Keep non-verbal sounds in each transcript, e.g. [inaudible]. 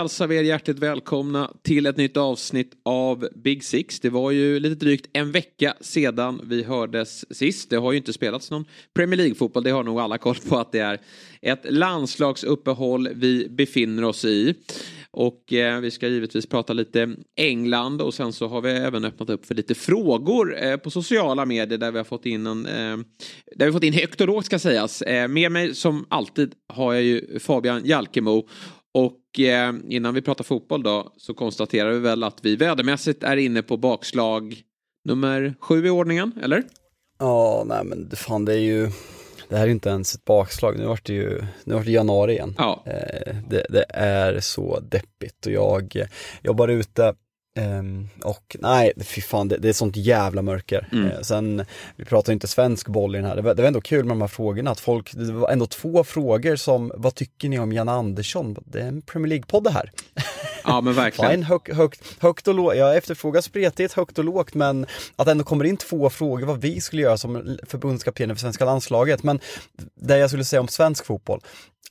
Hälsar vi er hjärtligt välkomna till ett nytt avsnitt av Big Six. Det var ju lite drygt en vecka sedan vi hördes sist. Det har ju inte spelats någon Premier League-fotboll. Det har nog alla koll på att det är ett landslagsuppehåll vi befinner oss i. Och eh, vi ska givetvis prata lite England och sen så har vi även öppnat upp för lite frågor eh, på sociala medier där vi har fått in en, eh, där vi fått in högt och lågt ska sägas. Eh, med mig som alltid har jag ju Fabian Jalkemo och eh, innan vi pratar fotboll då så konstaterar vi väl att vi vädermässigt är inne på bakslag nummer sju i ordningen, eller? Ja, nej men fan det är ju, det här är inte ens ett bakslag, nu vart det ju, nu vart det januari igen. Ja. Eh, det, det är så deppigt och jag jobbar ute Ehm, och nej, fy fan, det, det är sånt jävla mörker. Mm. Eh, sen, vi pratar inte svensk boll i den här, det var, det var ändå kul med de här frågorna, att folk, det var ändå två frågor som, vad tycker ni om Janne Andersson? Det är en Premier League-podd det här. [laughs] Ja men verkligen. Fine, hög, högt, högt och lågt, jag efterfrågar spretigt, högt och lågt, men att ändå kommer in två frågor vad vi skulle göra som förbundskaptener för svenska landslaget. Men det jag skulle säga om svensk fotboll,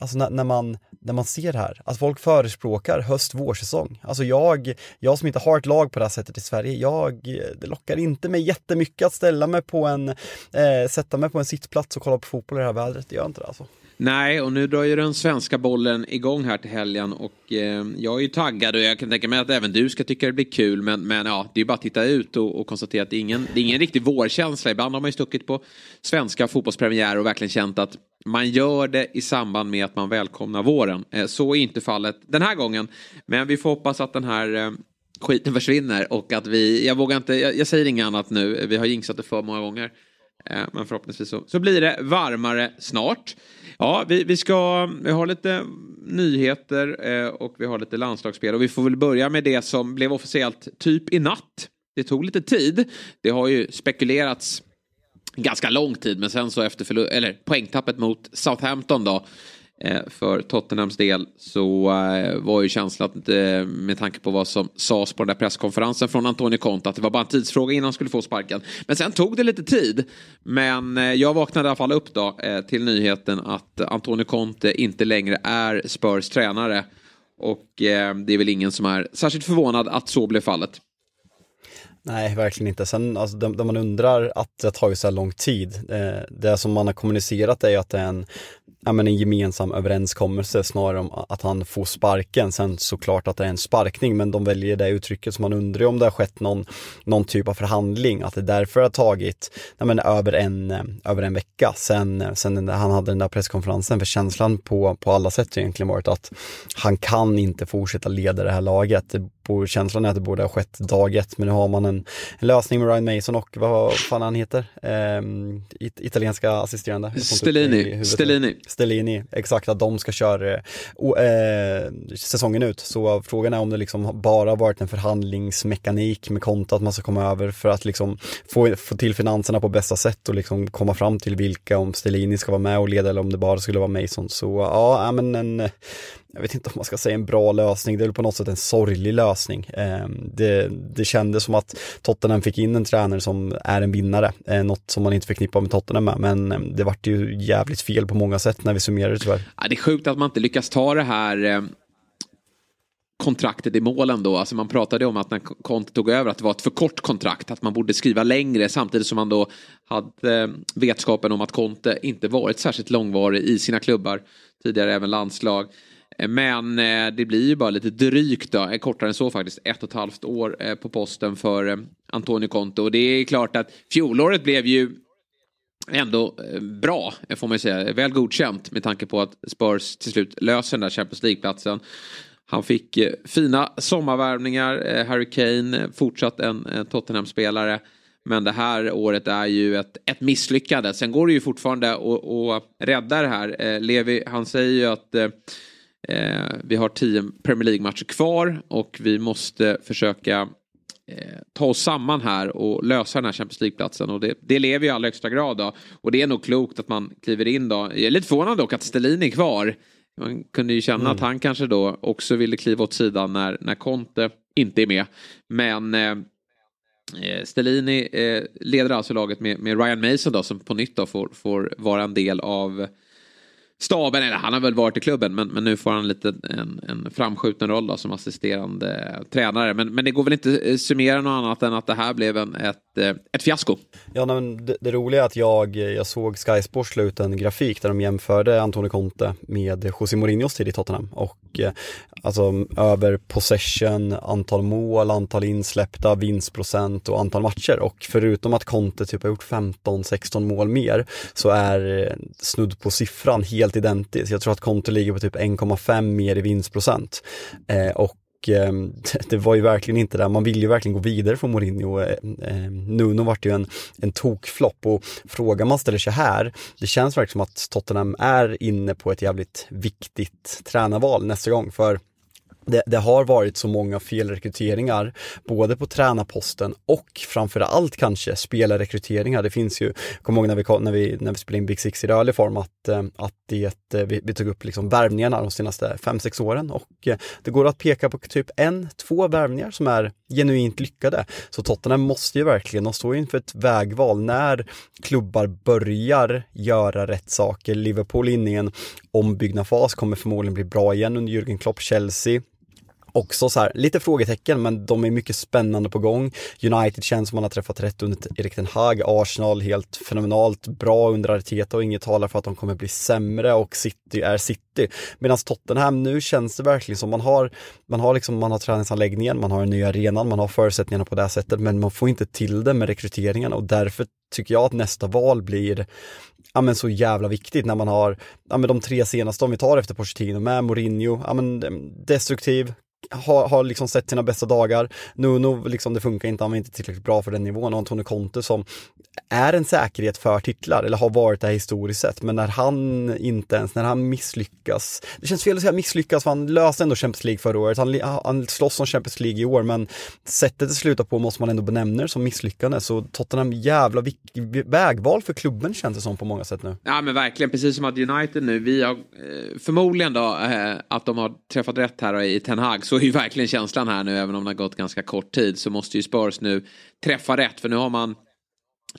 alltså när, när, man, när man ser det här, att folk förespråkar höst vårsäsong. Alltså jag, jag som inte har ett lag på det här sättet i Sverige, jag, det lockar inte mig jättemycket att ställa mig på en, eh, sätta mig på en sittplats och kolla på fotboll i det här vädret, det gör inte det alltså. Nej, och nu drar ju den svenska bollen igång här till helgen och eh, jag är ju taggad och jag kan tänka mig att även du ska tycka det blir kul. Men, men ja, det är ju bara att titta ut och, och konstatera att det är, ingen, det är ingen riktig vårkänsla. Ibland har man ju stuckit på svenska fotbollspremiärer och verkligen känt att man gör det i samband med att man välkomnar våren. Eh, så är inte fallet den här gången. Men vi får hoppas att den här eh, skiten försvinner och att vi, jag vågar inte, jag, jag säger inget annat nu, vi har jinxat det för många gånger. Eh, men förhoppningsvis så, så blir det varmare snart. Ja, vi, vi ska, vi har lite nyheter och vi har lite landslagsspel och vi får väl börja med det som blev officiellt typ i natt. Det tog lite tid. Det har ju spekulerats ganska lång tid men sen så efter eller poängtappet mot Southampton då eh, för Tottenhams del så eh, var ju känslan eh, med tanke på vad som sades på den där presskonferensen från Antonio Conte att det var bara en tidsfråga innan han skulle få sparken. Men sen tog det lite tid. Men jag vaknade i alla fall upp då till nyheten att Antonio Conte inte längre är Spurs tränare. Och det är väl ingen som är särskilt förvånad att så blev fallet. Nej, verkligen inte. Sen, alltså, det, det man undrar att det har tagit så här lång tid, eh, det som man har kommunicerat är ju att det är en, ja, men en gemensam överenskommelse snarare om att han får sparken. Sen såklart att det är en sparkning, men de väljer det uttrycket så man undrar om det har skett någon, någon typ av förhandling, att det därför har tagit ja, men, över, en, över en vecka sen, sen han hade den där presskonferensen. För känslan på, på alla sätt har egentligen varit att han kan inte fortsätta leda det här laget. Borde, känslan är att det borde ha skett dag ett, men nu har man en, en lösning med Ryan Mason och vad fan han heter, ehm, it, italienska assisterande. Stellini. Stellini. Stellini, exakt att de ska köra eh, o- eh, säsongen ut. Så frågan är om det liksom bara varit en förhandlingsmekanik med konto att man ska komma över för att liksom få, få till finanserna på bästa sätt och liksom komma fram till vilka, om Stellini ska vara med och leda eller om det bara skulle vara Mason. Så ja, men en, eh, jag vet inte om man ska säga en bra lösning, det är väl på något sätt en sorglig lösning. Ehm, det, det kändes som att Tottenham fick in en tränare som är en vinnare, eh, något som man inte förknippar med Tottenham med, men ehm, det vart ju jävligt fel på många sätt när vi summerade det tyvärr. Ja, det är sjukt att man inte lyckas ta det här ehm, kontraktet i målen då. Alltså man pratade om att när Conte tog över att det var ett för kort kontrakt, att man borde skriva längre samtidigt som man då hade vetskapen om att Conte inte varit särskilt långvarig i sina klubbar, tidigare även landslag. Men eh, det blir ju bara lite drygt då, eh, kortare än så faktiskt, ett och ett halvt år eh, på posten för Antonio Conte. Och det är klart att fjolåret blev ju ändå bra, får man ju säga. Väl godkänt med tanke på att Spurs till slut löser den där Champions League-platsen. Han fick fina sommarvärvningar. Harry Kane fortsatt en, Tottenham-spelare. Men det här året är ju ett, ett misslyckande. Sen går det ju fortfarande att rädda det här. Levi, han säger ju att eh, vi har tio Premier League-matcher kvar och vi måste försöka eh, ta oss samman här och lösa den här Champions League-platsen. Och det, det lever ju i allra högsta grad då. Och det är nog klokt att man kliver in då. Jag är lite förvånad dock att Stellin är kvar. Man kunde ju känna mm. att han kanske då också ville kliva åt sidan när, när Conte inte är med. Men eh, eh Stellini eh, leder alltså laget med, med, Ryan Mason då som på nytt då får, får vara en del av staben, eller han har väl varit i klubben, men, men nu får han lite en, en framskjuten roll då, som assisterande tränare. Men, men det går väl inte eh, summera något annat än att det här blev en, ett, eh, ett fiasko. Ja, men det, det roliga är att jag, eh, jag såg Sky Sports slå ut en grafik där de jämförde Antonio Conte med José Mourinhos tid i Tottenham och alltså över possession, antal mål, antal insläppta, vinstprocent och antal matcher och förutom att Conte typ har gjort 15-16 mål mer så är snudd på siffran helt helt identiskt. Jag tror att kontot ligger på typ 1,5 mer i vinstprocent. Eh, och ehm, [laughs] det var ju verkligen inte där, man vill ju verkligen gå vidare från Mourinho. Eh, ehm, Nuno vart ju en, en tokflopp och frågan man ställer sig här, det känns verkligen som att Tottenham är inne på ett jävligt viktigt tränarval nästa gång för det, det, har varit så många felrekryteringar, både på tränarposten och framförallt kanske spelarrekryteringar. Det finns ju, kommer ihåg när vi, när vi, när vi spelade in Big Six i rörlig form, att, eh, att det, eh, vi, vi tog upp liksom värvningarna de senaste fem sex åren och eh, det går att peka på typ en, två värvningar som är genuint lyckade. Så Tottenham måste ju verkligen, de står inför ett vägval när klubbar börjar göra rätt saker. Liverpool in i en ombyggnad fas, kommer förmodligen bli bra igen under Jürgen Klopp, Chelsea också så här, lite frågetecken men de är mycket spännande på gång. United känns som man har träffat rätt under Erik Ten Hag, Arsenal helt fenomenalt bra under Arteta och inget talar för att de kommer bli sämre och City är City. Medan Tottenham nu känns det verkligen som man har, man har liksom, man har träningsanläggningen, man har en ny arenan, man har förutsättningarna på det här sättet men man får inte till det med rekryteringen och därför tycker jag att nästa val blir ja, men så jävla viktigt när man har ja, men de tre senaste, om vi tar efter Pochettino med Mourinho, ja, men mm, destruktiv, har, har liksom sett sina bästa dagar. Nuno, liksom det funkar inte, han var inte tillräckligt bra för den nivån. Och Antonio Conte som är en säkerhet för titlar, eller har varit det historiskt sett. Men när han inte ens, när han misslyckas. Det känns fel att säga misslyckas, för han löste ändå Champions League förra året. Han, han slåss om Champions League i år, men sättet det slutar på måste man ändå benämna som misslyckande. Så Tottenham, jävla vägval för klubben känns det som på många sätt nu. Ja men verkligen, precis som att United nu, vi har eh, förmodligen då eh, att de har träffat rätt här i Ten Hag så är ju verkligen känslan här nu, även om det har gått ganska kort tid, så måste ju Spurs nu träffa rätt, för nu har man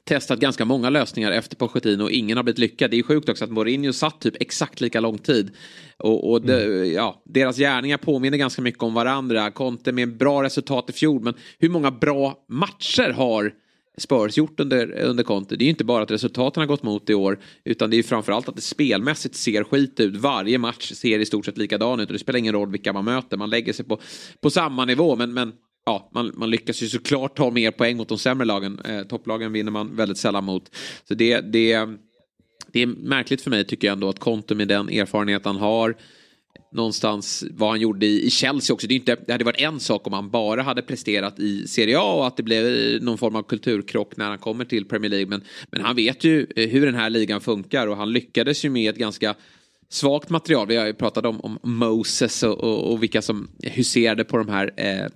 testat ganska många lösningar efter Pochettino och ingen har blivit lyckad. Det är sjukt också att Mourinho satt typ exakt lika lång tid. Och, och det, mm. ja, deras gärningar påminner ganska mycket om varandra. Conte med bra resultat i fjol, men hur många bra matcher har Spurs gjort under, under Conte. Det är ju inte bara att resultaten har gått mot i år utan det är framförallt att det spelmässigt ser skit ut. Varje match ser i stort sett likadan ut och det spelar ingen roll vilka man möter. Man lägger sig på, på samma nivå men, men ja, man, man lyckas ju såklart ta mer poäng mot de sämre lagen. Eh, topplagen vinner man väldigt sällan mot. Så det, det, det är märkligt för mig tycker jag ändå att Conte med den erfarenhet han har någonstans vad han gjorde i, Chelsea också. Det, inte, det hade varit en sak om han bara hade presterat i Serie A och att det blev eh, någon form av kulturkrock när han kommer till Premier League. Men, men han vet ju eh, hur den här ligan funkar och han lyckades ju med ett ganska svagt material. Vi har ju pratat om, om Moses och, och, och, vilka som huserade på de här eh, eh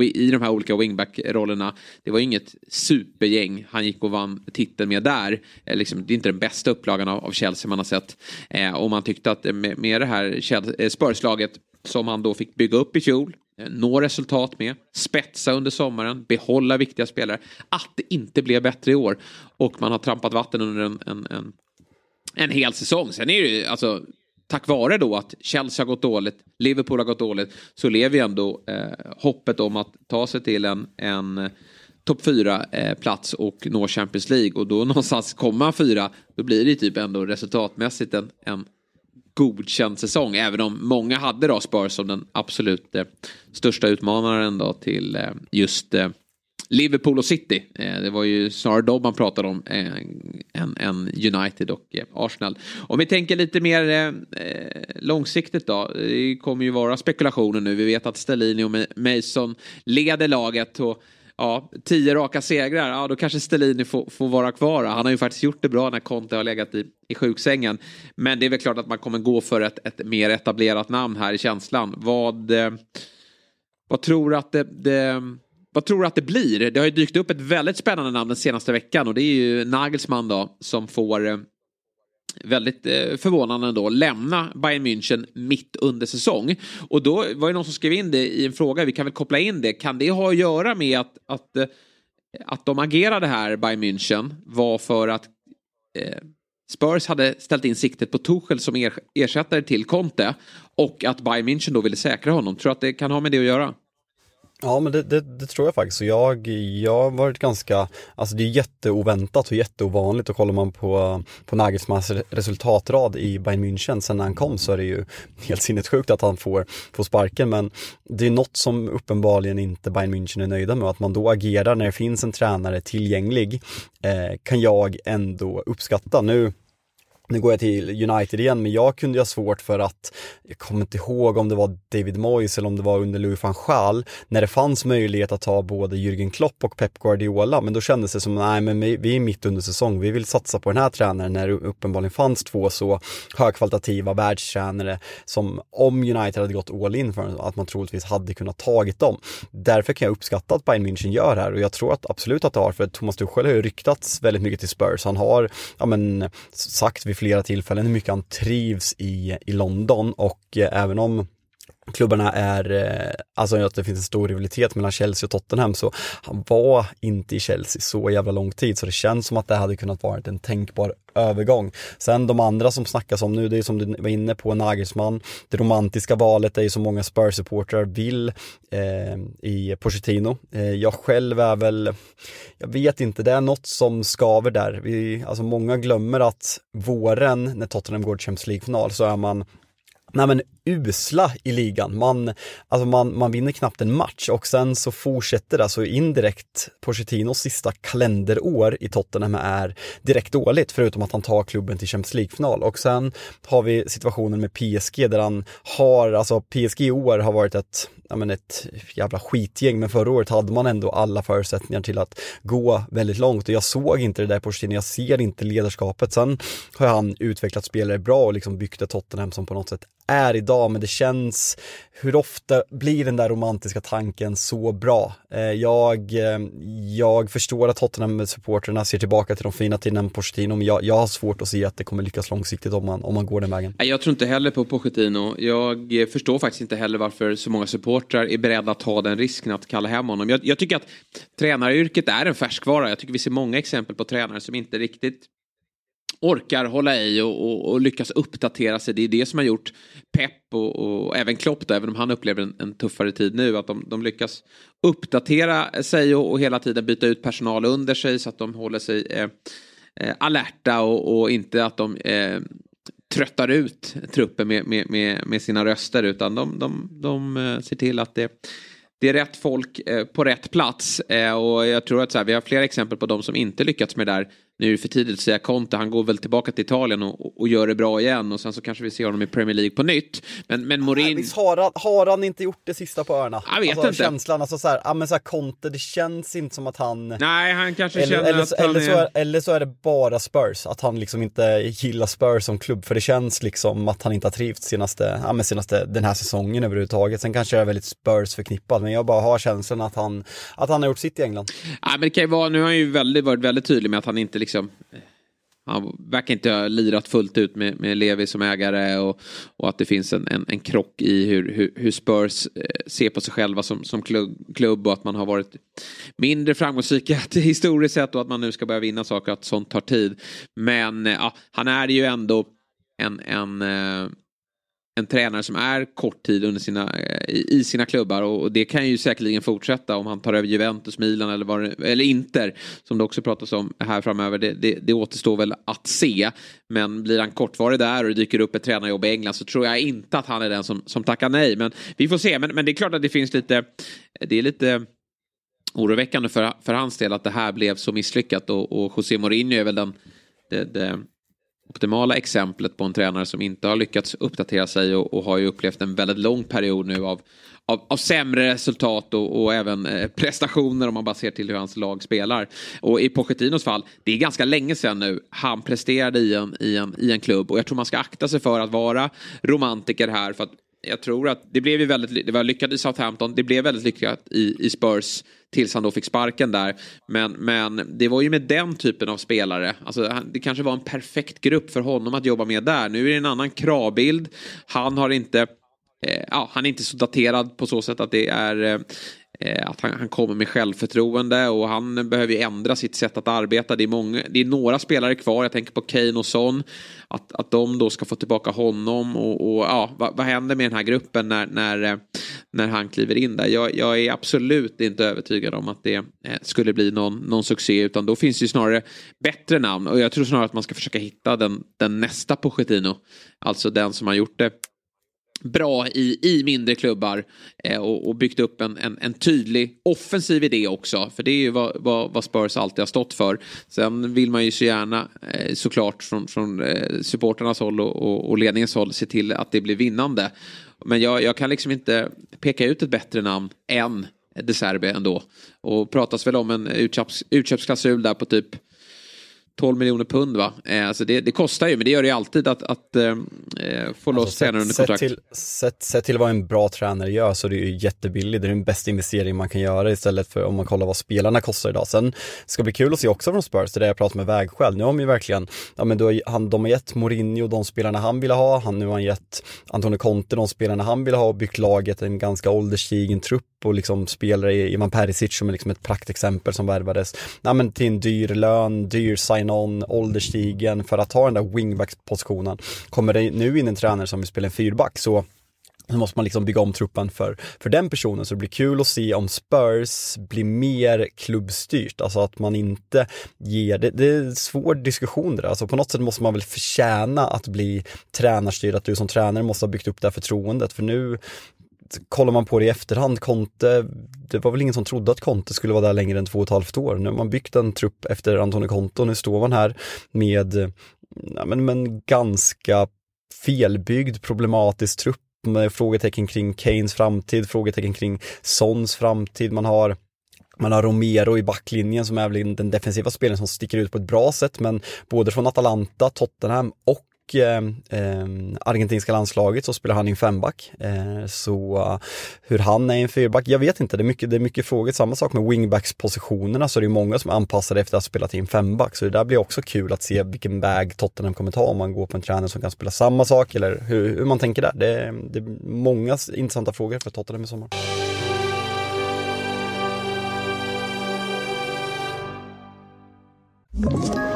i de här olika wingback-rollerna. Det var inget supergäng han gick och vann titeln med där. Eh, liksom, det är inte den bästa upplagan av, av Chelsea man har sett. Eh, och man tyckte att med, med det här eh, spörslaget. Som han då fick bygga upp i fjol eh, nå resultat med, spetsa under sommaren, behålla viktiga spelare. Att det inte blev bättre i år och man har trampat vatten under en, en, en en hel säsong. Sen är det ju alltså tack vare då att Chelsea har gått dåligt, Liverpool har gått dåligt, så lever ju ändå eh, hoppet om att ta sig till en, en eh, topp fyra eh, plats och nå Champions League. Och då [laughs] någonstans kommer man fyra, då blir det typ ändå resultatmässigt en, en godkänd säsong. Även om många hade då Spurs som den absolut eh, största utmanaren då till eh, just eh, Liverpool och City. Eh, det var ju snarare dem man pratade om eh, än, än United och eh, Arsenal. Om vi tänker lite mer långsiktigt då. Det kommer ju vara spekulationer nu. Vi vet att Stellini och Mason leder laget. Och, ja, tio raka segrar, ja då kanske Stellini får, får vara kvar. Han har ju faktiskt gjort det bra när Conte har legat i, i sjuksängen. Men det är väl klart att man kommer gå för ett, ett mer etablerat namn här i känslan. Vad, eh, vad tror du att det, det vad tror du att det blir? Det har ju dykt upp ett väldigt spännande namn den senaste veckan och det är ju Nagelsmann då som får eh, väldigt eh, förvånande då lämna Bayern München mitt under säsong. Och då var det någon som skrev in det i en fråga, vi kan väl koppla in det. Kan det ha att göra med att, att, eh, att de agerade här, Bayern München, var för att eh, Spurs hade ställt in siktet på Tuchel som ersättare till Conte och att Bayern München då ville säkra honom. Tror du att det kan ha med det att göra? Ja men det, det, det, tror jag faktiskt. Jag, jag har varit ganska, alltså det är jätteoväntat och jätteovanligt och kollar man på, på Nagelsmans resultatrad i Bayern München sen när han kom så är det ju [laughs] helt sinnessjukt att han får, får sparken men det är något som uppenbarligen inte Bayern München är nöjda med att man då agerar när det finns en tränare tillgänglig eh, kan jag ändå uppskatta. Nu nu går jag till United igen, men jag kunde ju ha svårt för att, jag kommer inte ihåg om det var David Moyes eller om det var under Louis van Gaal, när det fanns möjlighet att ta både Jürgen Klopp och Pep Guardiola, men då kändes det som, nej men vi är mitt under säsong, vi vill satsa på den här tränaren när det uppenbarligen fanns två så högkvalitativa världstränare som om United hade gått all in för att man troligtvis hade kunnat tagit dem. Därför kan jag uppskatta att Bayern München gör det här och jag tror att absolut att det har, för Thomas Tuchel har ju ryktats väldigt mycket till Spurs. Han har, ja men, sagt vid flera tillfällen hur mycket han trivs i, i London och eh, även om klubbarna är, eh, alltså att det finns en stor rivalitet mellan Chelsea och Tottenham så han var inte i Chelsea så jävla lång tid så det känns som att det hade kunnat vara en tänkbar övergång. Sen de andra som snackas om nu, det är som du var inne på, Nagelsmann. Det romantiska valet är ju som många Spurs-supportrar vill eh, i Pochettino. Eh, jag själv är väl, jag vet inte, det är något som skaver där. Vi, alltså många glömmer att våren när Tottenham går till Champions League-final så är man nej men usla i ligan. Man, alltså man, man vinner knappt en match och sen så fortsätter det, alltså indirekt Pochettinos sista kalenderår i Tottenham är direkt dåligt, förutom att han tar klubben till Champions League-final. Och sen har vi situationen med PSG där han har, alltså PSG i år har varit ett ja, men ett jävla skitgäng, men förra året hade man ändå alla förutsättningar till att gå väldigt långt och jag såg inte det där på Pochettino, jag ser inte ledarskapet. Sen har han utvecklat spelare bra och liksom byggt ett Tottenham som på något sätt är idag, men det känns, hur ofta blir den där romantiska tanken så bra? Eh, jag, eh, jag förstår att Tottenham-supporterna ser tillbaka till de fina tiderna med Pochettino, men jag, jag har svårt att se att det kommer lyckas långsiktigt om man, om man går den vägen. Jag tror inte heller på Pochettino. Jag eh, förstår faktiskt inte heller varför så många supportrar är beredda att ta den risken att kalla hem honom. Jag, jag tycker att tränaryrket är en färskvara. Jag tycker vi ser många exempel på tränare som inte riktigt orkar hålla i och, och, och, lyckas uppdatera sig. Det är det som har gjort Pep och, och även Klopp, då, även om han upplever en, en, tuffare tid nu, att de, de lyckas uppdatera sig och, och, hela tiden byta ut personal under sig så att de håller sig eh, eh alerta och, inte att de eh, tröttar ut truppen med, med, med, med, sina röster utan de, de, de eh, ser till att det det är rätt folk eh, på rätt plats. Och jag tror att så här, vi har flera exempel på de som inte lyckats med det där. Nu är det för tidigt att säga Conte, han går väl tillbaka till Italien och, och gör det bra igen och sen så kanske vi ser honom i Premier League på nytt. Men, men Morin... visst har han, har han inte gjort det sista på öarna? Jag vet alltså, inte. Känslan, alltså så här, ja men så här, Conte, det känns inte som att han... Nej, han kanske eller, känner eller, att han eller, är... så är... Eller så är det bara Spurs, att han liksom inte gillar Spurs som klubb, för det känns liksom att han inte har trivts senaste, ja men senaste, den här säsongen överhuvudtaget. Sen kanske jag är väldigt Spurs förknippad, men jag bara har känslan att han, att han har gjort sitt i England. Ja, men det kan ju vara, nu har han ju väldigt, varit väldigt tydlig med att han inte liksom han verkar inte ha lirat fullt ut med, med Levi som ägare och, och att det finns en, en, en krock i hur, hur, hur Spurs eh, ser på sig själva som, som klubb och att man har varit mindre framgångsrika [laughs] historiskt sett och att man nu ska börja vinna saker och att sånt tar tid. Men eh, ja, han är ju ändå en, en eh, en tränare som är kort tid under sina, eh, i, sina klubbar och det kan ju säkerligen fortsätta om han tar över Juventus, Milan eller, var, eller Inter som det också pratas om här framöver. Det, det, det återstår väl att se. Men blir han kortvarig där och det dyker upp ett tränarjobb i England så tror jag inte att han är den som, som tackar nej. Men vi får se. Men, men det är klart att det finns lite, det är lite oroväckande för, för hans del att det här blev så misslyckat och, och José Mourinho är väl den det, det optimala exemplet på en tränare som inte har lyckats uppdatera sig och, och har ju upplevt en väldigt lång period nu av, av, av sämre resultat och, och även eh, prestationer om man bara ser till hur hans lag spelar. Och i Pochettinos fall, det är ganska länge sedan nu han presterade i en, i en, i en klubb och jag tror man ska akta sig för att vara romantiker här för att jag tror att det blev ju väldigt, det var lyckat i Southampton, det blev väldigt lyckat i, i Spurs tills han då fick sparken där. Men, men det var ju med den typen av spelare, alltså det kanske var en perfekt grupp för honom att jobba med där. Nu är det en annan kravbild, han har inte eh, ja, han är inte så daterad på så sätt att det är eh, Eh, att han, han, kommer med självförtroende och han behöver ju ändra sitt sätt att arbeta. Det är, många, det är några spelare kvar, jag tänker på Kane och Son. Att, att de då ska få tillbaka honom och, och ja, vad, vad, händer med den här gruppen när, när, eh, när han kliver in där? Jag, jag är absolut inte övertygad om att det eh, skulle bli någon, någon succé utan då finns det ju snarare bättre namn och jag tror snarare att man ska försöka hitta den, den nästa Pochettino. Alltså den som har gjort det bra i, i mindre klubbar eh, och, och, byggt upp en, en, en, tydlig offensiv idé också. För det är ju vad, vad, vad, Spurs alltid har stått för. Sen vill man ju så gärna eh, såklart från, från eh, supporternas håll och, och, och, ledningens håll se till att det blir vinnande. Men jag, jag kan liksom inte peka ut ett bättre namn än De Serbe ändå. Och pratas väl om en utköps, utköpsklausul där på typ 12 miljoner pund va? Eh, alltså det, det, kostar ju, men det gör det ju alltid att, att eh, eh få loss alltså, tränaren under kontrakt. Sett till, sett, sett till vad en bra tränare gör så är det ju jättebilligt. Det är den bästa investering man kan göra istället för om man kollar vad spelarna kostar idag. Sen ska det bli kul att se också från Spurs, det är det jag pratar med vägskäl. Nu har de ju verkligen, ja men då, han, de har gett Mourinho de spelarna han ville ha, han, nu har han gett Antonio Conte de spelarna han ville ha och byggt laget en ganska ålderstigen trupp och liksom spelare i Ivan Perisic som är liksom ett praktexempel som värvades. Ja, men till en dyr lön, dyr någon ålderstigen för att ta den där wingback-positionen. Kommer det nu in en tränare som vill spela en fyrback så så måste man liksom bygga om truppen för, för den personen. Så det blir kul att se om Spurs blir mer klubbstyrt. Alltså att man inte ger, det, det är en svår diskussion det där. Alltså på något sätt måste man väl förtjäna att bli tränarstyrd, att du som tränare måste ha byggt upp det här förtroendet. För nu kollar man på det i efterhand, Conte, det var väl ingen som trodde att Conte skulle vara där längre än två och ett halvt år. Nu har man byggt en trupp efter Antonio Conte och nu står man här med, ja, men, men ganska felbyggd, problematisk trupp med frågetecken kring Keynes framtid, frågetecken kring Sons framtid. Man har man har Romero i backlinjen som är väl den defensiva spelaren som sticker ut på ett bra sätt men både från Atalanta, Tottenham och eh, eh, argentinska landslaget så spelar han i en femback. Eh, så uh, hur han är i en fyrback, jag vet inte. Det är mycket, det är mycket frågor. Samma sak med wingbacks-positionerna så det är många som är anpassade efter att ha spelat i en femback. Så det där blir också kul att se vilken väg Tottenham kommer ta om man går på en tränare som kan spela samma sak eller hur, hur man tänker där. Det, det är många intressanta frågor för Tottenham i sommar. Ett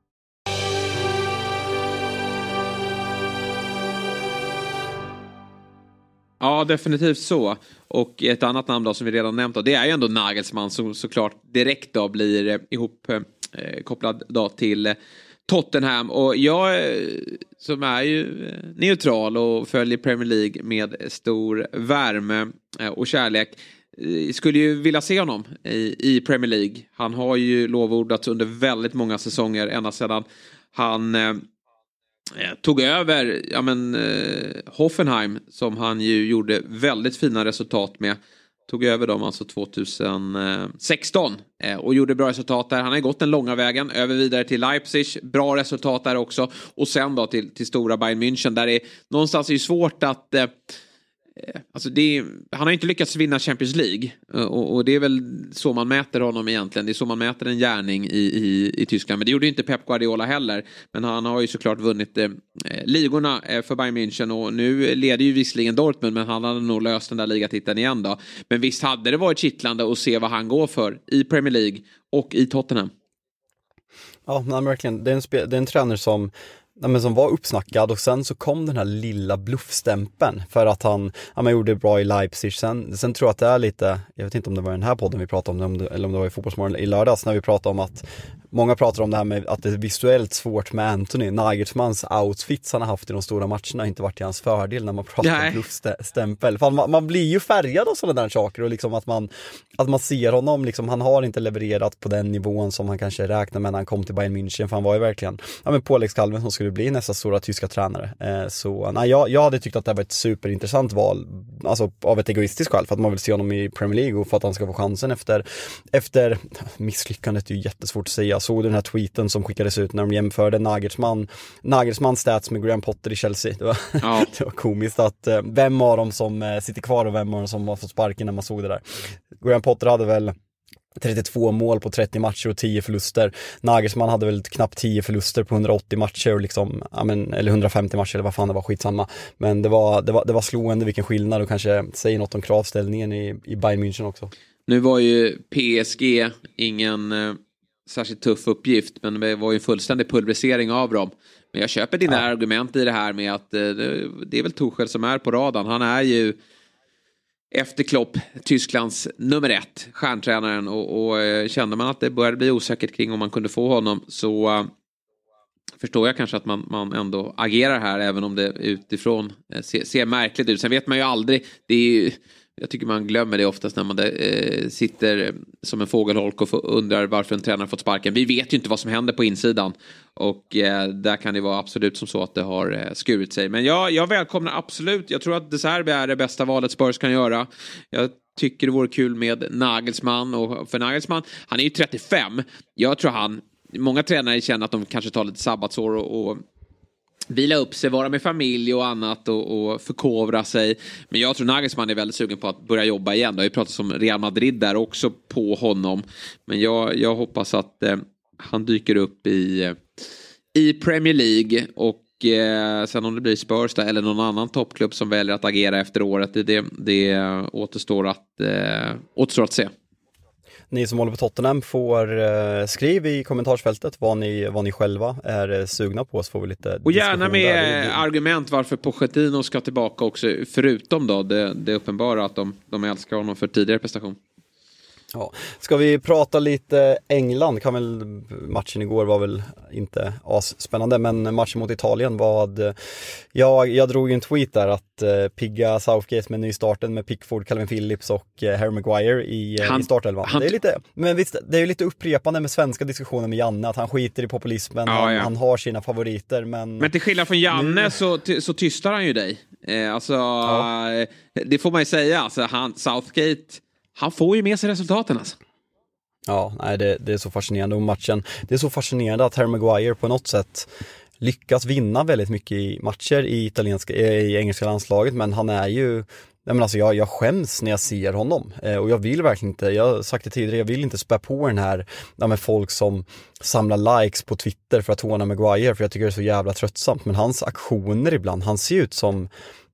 Ja, definitivt så. Och ett annat namn då som vi redan nämnt då, det är ju ändå Nagelsmann som såklart direkt då blir ihopkopplad ihop eh, kopplad då till eh, Tottenham. Och jag eh, som är ju eh, neutral och följer Premier League med stor värme och kärlek skulle ju vilja se honom i, i Premier League. Han har ju lovordats under väldigt många säsonger ända sedan han Eh, tog över ja, men, eh, Hoffenheim som han ju gjorde väldigt fina resultat med. Tog över dem alltså 2016 eh, och gjorde bra resultat där. Han har gått den långa vägen över vidare till Leipzig. Bra resultat där också. Och sen då till, till stora Bayern München där det är någonstans är svårt att eh, Eh, alltså det är, han har inte lyckats vinna Champions League eh, och, och, det är väl så man mäter honom egentligen. Det är så man mäter en gärning i, i, i Tyskland. Men det gjorde inte Pep Guardiola heller. Men han har ju såklart vunnit eh, eh ligorna för Bayern München och nu leder ju visserligen Dortmund men han hade nog löst den där ligatiteln igen då. Men visst hade det varit kittlande att se vad han går för i Premier League och i Tottenham. Ja, verkligen. Det är, en det är en tränare som men som var uppsnackad och sen så kom den här lilla bluffstämpeln för att han, ja, man gjorde bra i Leipzig. Sen, sen tror jag att det är lite, jag vet inte om det var den här podden vi pratade om det, eller om det var i Fotbollsmorgon i lördags när vi pratade om att Många pratar om det här med att det är visuellt svårt med Anthony. Nagelsmans outfits han har haft i de stora matcherna har inte varit till hans fördel när man pratar Nej. om bluffstämpel. Man, man, blir ju färgad av sådana där saker och liksom att man, att man ser honom, liksom, han har inte levererat på den nivån som han kanske räknade med när han kom till Bayern München. För han var ju verkligen, ja men påläggskalven som skulle bli nästa stora tyska tränare. Eh, så nej, jag, jag hade tyckt att det var ett superintressant val, alltså av ett egoistiskt skäl, för att man vill se honom i Premier League och för att han ska få chansen efter, efter misslyckandet är ju jättesvårt att säga såg du den här tweeten som skickades ut när de jämförde Nagelsmann, Nagelsmann stats med Graham Potter i Chelsea. Det var, ja. [laughs] det var komiskt att eh, vem av dem som eh, sitter kvar och vem av dem som har fått sparken när man såg det där. Graham Potter hade väl 32 mål på 30 matcher och 10 förluster. Nagelsmann hade väl knappt 10 förluster på 180 matcher och liksom, men, eller 150 matcher eller vad fan det var, skitsamma. Men det var, det var, det var slående vilken skillnad och kanske säger något om kravställningen i, i Bayern München också. Nu var ju PSG ingen eh, särskilt tuff uppgift men det var ju en fullständig pulverisering av dem. Men jag köper dina ja. argument i det här med att eh, det är väl Torshäll som är på radarn. Han är ju efter Klopp Tysklands nummer ett, stjärntränaren och, och eh, kände man att det började bli osäkert kring om man kunde få honom så uh, förstår jag kanske att man, man ändå agerar här även om det utifrån eh, uh, ser, ser märkligt ut. Sen vet man ju aldrig, det är ju jag tycker man glömmer det oftast när man eh, sitter som en fågelholk och undrar varför en tränare fått sparken. Vi vet ju inte vad som händer på insidan. Och eh, där kan det vara absolut som så att det har eh, skurit sig. Men jag, jag välkomnar absolut, jag tror att De Serbi är det bästa valet Spurs kan göra. Jag tycker det vore kul med Nagelsmann. Och för Nagelsmann, han är ju 35. Jag tror han, många tränare känner att de kanske tar lite sabbatsår och, och vila upp sig, vara med familj och annat och, och förkovra sig. Men jag tror Nagelsmann är väldigt sugen på att börja jobba igen. Det har ju pratats om Real Madrid där också på honom. Men jag, jag hoppas att eh, han dyker upp i, eh, i Premier League. Och eh, sen om det blir Spurs där, eller någon annan toppklubb som väljer att agera efter året. Det, det, det återstår, att, eh, återstår att se ni som håller på Tottenham får eh, skriv i kommentarsfältet vad ni, vad ni själva är eh, sugna på så får vi lite Och gärna med där. argument varför Pochettino ska tillbaka också, förutom då det, det uppenbara att de, de älskar honom för tidigare prestation. Ja. Ska vi prata lite England? Kan väl, matchen igår var väl inte asspännande men matchen mot Italien var... Ja, jag drog ju en tweet där att eh, pigga Southgate med nystarten med Pickford, Calvin Phillips och eh, Harry Maguire i, eh, han, i startelvan. Han... Det är lite, men visst, det är ju lite upprepande med svenska diskussioner med Janne, att han skiter i populismen, ja, han, ja. han, har sina favoriter men... Men till skillnad från Janne nu... så, så tystar han ju dig. Eh, alltså, ja. det får man ju säga, alltså, han, Southgate han får ju med sig resultaten alltså. Ja, nej, det, det är så fascinerande och matchen, det är så fascinerande att Harry Maguire på något sätt lyckas vinna väldigt mycket i matcher i, italienska, eh, i engelska landslaget men han är ju Nej, men alltså jag, jag skäms när jag ser honom. Eh, och jag vill verkligen inte, jag har sagt det tidigare, jag vill inte spä på den här ja, med folk som samlar likes på Twitter för att håna Maguire för jag tycker det är så jävla tröttsamt. Men hans aktioner ibland, han ser ut som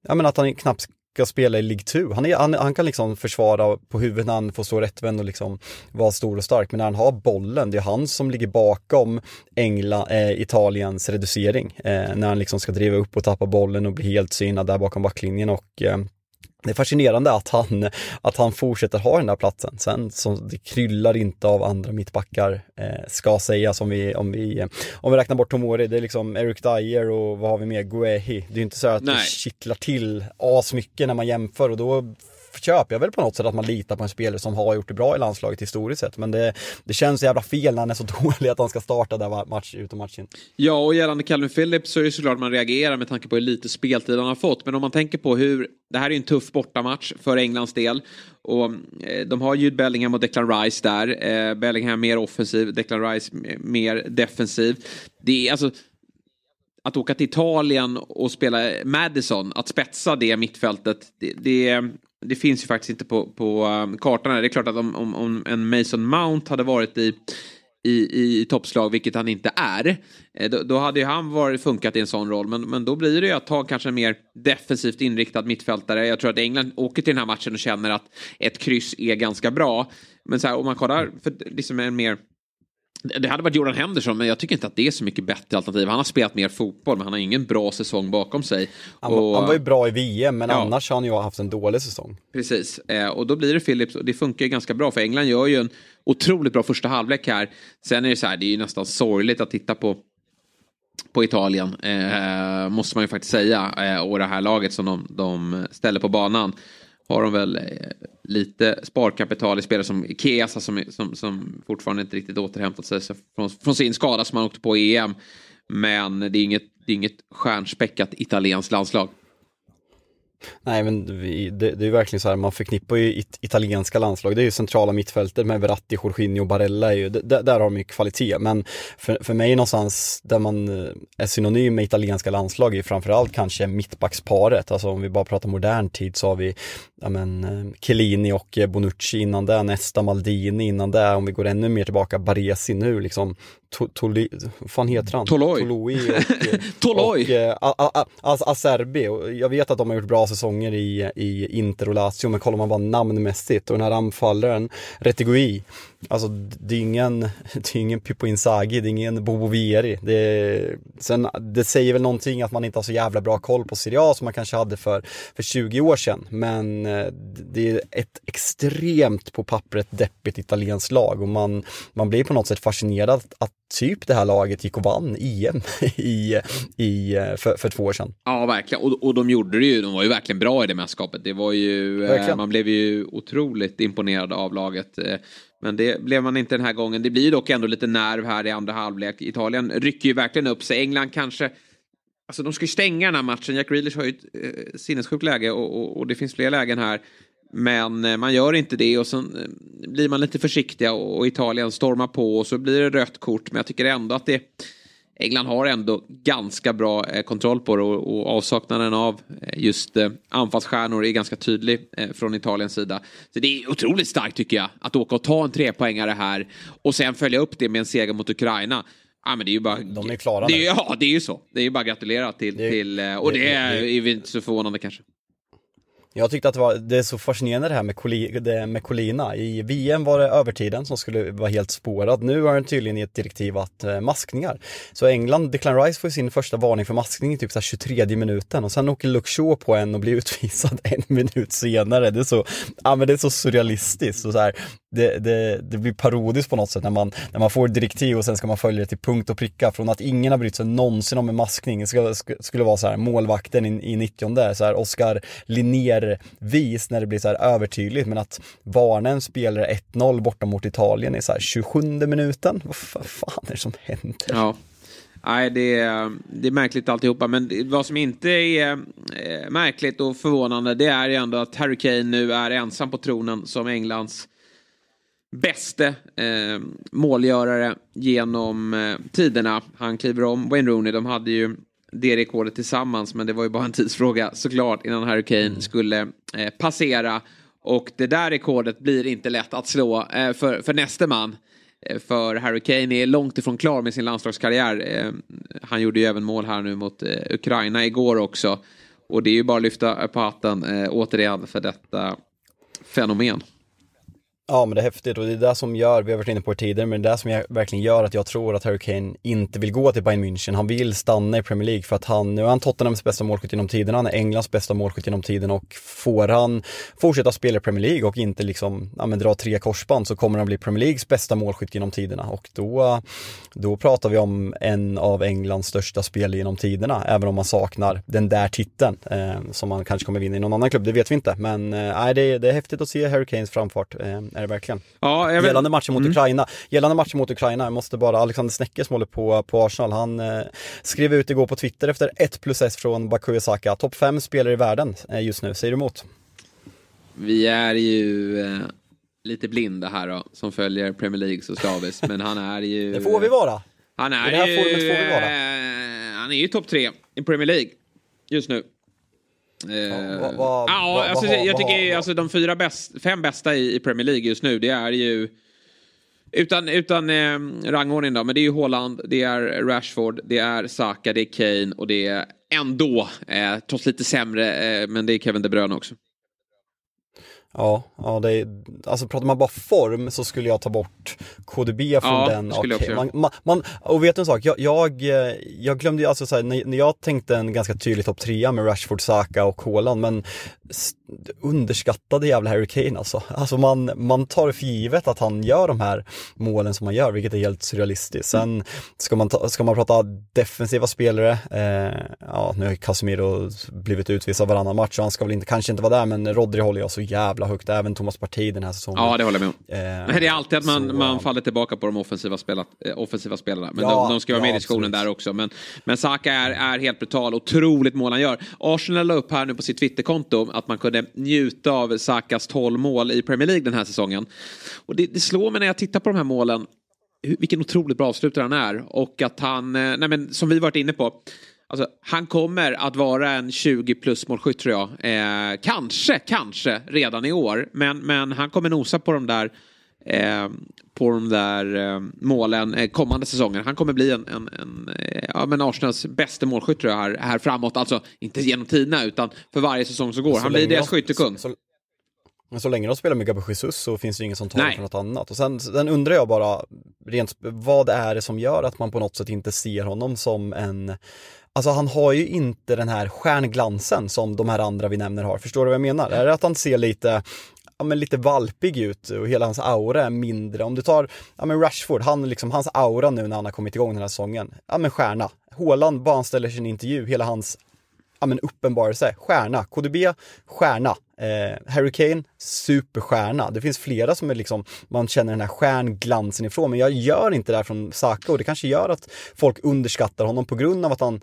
Ja men att han knappt ska spela i League 2. Han, han, han, kan liksom försvara på huvudet när han får stå rättvänd och liksom vara stor och stark. Men när han har bollen, det är han som ligger bakom Engla, eh, Italiens reducering. Eh, när han liksom ska driva upp och tappa bollen och bli helt synad där bakom backlinjen och eh, det är fascinerande att han, att han fortsätter ha den där platsen. Sen så det kryllar inte av andra mittbackar, eh, ska sägas om vi, om vi, om vi räknar bort Tomori. Det är liksom Eric Dyer och vad har vi mer? Guehi. Det är inte så att Nej. det kittlar till asmycket när man jämför och då köper jag väl på något sätt att man litar på en spelare som har gjort det bra i landslaget historiskt sett. Men det, det känns jävla fel när han är så [laughs] dålig att han ska starta där match ut och match in. Ja, och gällande Calvin Phillips så är det såklart man reagerar med tanke på hur lite speltid han har fått. Men om man tänker på hur, det här är ju en tuff bortamatch för Englands del. Och eh, de har Jude Bellingham och Declan Rice där. Eh, Bellingham mer offensiv, Declan Rice mer defensiv. Det är alltså att åka till Italien och spela Madison, att spetsa det mittfältet, det, det, det finns ju faktiskt inte på, på um, kartan. Här. Det är klart att om, om, om en Mason Mount hade varit i i, i toppslag, vilket han inte är. Eh, då, då, hade ju han varit funkat i en sån roll, men, men då blir det ju att ta kanske en mer defensivt inriktad mittfältare. Jag tror att England åker till den här matchen och känner att ett kryss är ganska bra. Men så här, om man kollar för liksom en mer det hade varit Jordan Henderson, men jag tycker inte att det är så mycket bättre alternativ. Han har spelat mer fotboll, men han har ingen bra säsong bakom sig. Han, och, han var ju bra i VM, men ja. annars har han ju haft en dålig säsong. Precis, eh, och då blir det Philips, och det funkar ju ganska bra, för England gör ju en otroligt bra första halvlek här. Sen är det så här, det är ju nästan sorgligt att titta på på Italien, eh, måste man ju faktiskt säga. Eh, och det här laget som de, de ställer på banan har de väl eh, lite sparkapital i spelare som Kesa alltså, som, som, som fortfarande inte riktigt återhämtat sig från, från sin skada som han åkte på i EM. Men det är inget, det är inget stjärnspäckat italienskt landslag. Nej men vi, det, det, är verkligen så här, man förknippar ju it, italienska landslag, det är ju centrala mittfältet med Verratti, Jorginho och Barella, är ju, det, där har de ju kvalitet. Men för, för mig någonstans där man eh, är synonym med italienska landslag är ju framförallt kanske mittbacksparet. Alltså om vi bara pratar modern tid så har vi ja men, eh, Chiellini och eh, Bonucci innan det, Nesta Maldini innan det, om vi går ännu mer tillbaka, Baresi nu liksom. Toli, fan heter han? Toloi. Toloi och, [laughs] Toloi. och Acerbi. Jag vet att de har gjort bra säsonger i, i Inter och Lazio, men kollar man bara namnmässigt och den här anfallaren, Retigui, alltså det är ingen, [laughs] det är ingen Pippo Inzaghi, det är ingen Bobo Vieri. Det, sen, det säger väl någonting att man inte har så jävla bra koll på Serie A som man kanske hade för, för 20 år sedan, men eh, det är ett extremt på pappret deppigt italienskt lag och man, man blir på något sätt fascinerad att typ det här laget gick och vann EM [laughs] i, i, för, för två år sedan. Ja, verkligen. Och, och de gjorde det ju. De var ju verkligen bra i det mästerskapet. Det var ju, eh, man blev ju otroligt imponerad av laget. Eh, men det blev man inte den här gången. Det blir dock ändå lite nerv här i andra halvlek. Italien rycker ju verkligen upp sig. England kanske Alltså de ska ju stänga den här matchen. Jack Grealish har ju ett eh, sinnessjukt läge och, och, och, det finns fler lägen här. Men eh, man gör inte det och sen eh, blir man lite försiktiga och Italien stormar på och så blir det rött kort. Men jag tycker ändå att det England har ändå ganska bra eh, kontroll på det och, och avsaknaden av eh, just eh, anfallsstjärnor är ganska tydlig eh, från Italiens sida. Så det är otroligt starkt tycker jag att åka och ta en trepoängare här och sen följa upp det med en seger mot Ukraina. Ja, men det är ju bara... De är klara det är, Ja, det är ju så. Det är ju bara att gratulera till... Det, till och det, det, är ju inte så förvånande kanske. Jag tyckte att det, var, det är så fascinerande det här med, Coli, det med Colina. I VM var det övertiden som skulle vara helt spårad. Nu har den tydligen i ett direktiv att eh, maskningar. Så England, Declan Rice får sin första varning för maskning i typ så 23 minuten och sen åker Luke Shaw på en och blir [laughs] utvisad en minut senare. Det är så, ja, men det är så surrealistiskt. Och så här, det, det, det blir parodiskt på något sätt när man, när man får direktiv och sen ska man följa det till punkt och pricka. Från att ingen har brytt sig någonsin om en maskning. Det skulle, skulle vara så här målvakten i, i 90 så här Oskar vis när det blir så här övertydligt. Men att varna en spelare 1-0 borta mot Italien i så här 27 minuten. Vad fan är det som händer? Ja. Nej, det är, det är märkligt alltihopa. Men vad som inte är eh, märkligt och förvånande det är ju ändå att Harry Kane nu är ensam på tronen som Englands bäste eh, målgörare genom eh, tiderna. Han kliver om Wayne Rooney. De hade ju det rekordet tillsammans, men det var ju bara en tidsfråga såklart innan Harry Kane mm. skulle eh, passera. Och det där rekordet blir inte lätt att slå eh, för, för nästa man. Eh, för Harry Kane är långt ifrån klar med sin landslagskarriär. Eh, han gjorde ju även mål här nu mot Ukraina igår också. Och det är ju bara att lyfta på hatten återigen för detta fenomen. Ja men det är häftigt och det är det som gör, vi har varit inne på det tidigare, men det är det som verkligen gör att jag tror att Harry Kane inte vill gå till Bayern München. Han vill stanna i Premier League för att han, nu är han Tottenhams bästa målskytt genom tiden, han är Englands bästa målskytt genom tiden och får han fortsätta spela i Premier League och inte liksom, ja men dra tre korsband så kommer han bli Premier Leagues bästa målskytt genom tiderna och då, då pratar vi om en av Englands största spel genom tiderna, även om man saknar den där titeln eh, som man kanske kommer vinna i någon annan klubb, det vet vi inte. Men eh, nej, det, det är häftigt att se Harry Kanes framfart. Eh, är det verkligen. Ja, jag Gällande matchen mot mm. Ukraina, gällande matchen mot Ukraina, jag måste bara, Alexander Snecke som håller på, på Arsenal, han eh, skrev ut igår på Twitter efter 1 plus S från Baku Saka, topp 5 spelare i världen eh, just nu, säger du emot? Vi är ju eh, lite blinda här då, som följer Premier League så slaviskt, men han är ju... [laughs] Det får vi vara! Han är I det här ju... forumet får vi vara. Eh, han är ju topp tre i Premier League just nu. Eh, vad- vad- ja, vad- alltså, jag tycker alltså, de fyra bäst, fem bästa i, i Premier League just nu, det är ju utan, utan eh, rangordning då, men det är ju Haaland, det är Rashford, det är Saka, det är Kane och det är ändå, eh, trots lite sämre, eh, men det är Kevin De Bruyne också. Ja, ja det är, alltså pratar man bara form så skulle jag ta bort KDB från Ja, den. skulle jag också man, man, och vet du en sak, jag, jag, eh, jag glömde ju alltså så här, när, när jag tänkte en ganska tydlig topp trea med Rashford, Saka och Haaland, men underskattade jävla Harry Kane alltså. Alltså man, man tar för givet att han gör de här målen som han gör, vilket är helt surrealistiskt. Sen ska man, ta, ska man prata defensiva spelare, eh, ja nu har Casemiro blivit utvisad varannan match så han ska väl inte, kanske inte vara där, men Rodri håller jag så jävla högt, även Thomas Partey den här säsongen. Ja, det håller jag med om. Eh, det är alltid att man, så, man faller tillbaka på de offensiva, spelat, eh, offensiva spelarna. Men Ja, de, de ska vara med ja, i diskussionen där också. Men, men Saka är, är helt brutal. Otroligt mål han gör. Arsenal la upp här nu på sitt Twitterkonto att man kunde njuta av Sakas 12 mål i Premier League den här säsongen. Och det, det slår mig när jag tittar på de här målen vilken otroligt bra avslutare han är. Och att han, eh, nej men som vi varit inne på, alltså, han kommer att vara en 20 plus målskytt tror jag. Eh, kanske, kanske redan i år. Men, men han kommer nosa på de där på de där eh, målen eh, kommande säsonger. Han kommer bli en, en, en eh, ja, men Arsenals bästa målskytt tror jag här, här framåt. Alltså inte genom tiderna utan för varje säsong som går. Så Han blir deras de- skyttekung. Så, men så länge de spelar med Gabriel Jesus så finns det ju ingen som talar för något annat. Och sen, sen undrar jag bara, rent, vad är det som gör att man på något sätt inte ser honom som en Alltså han har ju inte den här stjärnglansen som de här andra vi nämner har. Förstår du vad jag menar? Är det att han ser lite ja, men lite valpig ut och hela hans aura är mindre. Om du tar ja, men Rashford, han, liksom, hans aura nu när han har kommit igång den här säsongen, ja men stjärna. Håland, bara han ställer sig i en intervju, hela hans ja, men uppenbarelse, stjärna. KDB, stjärna. Eh, Harry Kane, superstjärna. Det finns flera som är liksom, man känner den här stjärnglansen ifrån, men jag gör inte det här från Saka och det kanske gör att folk underskattar honom på grund av att han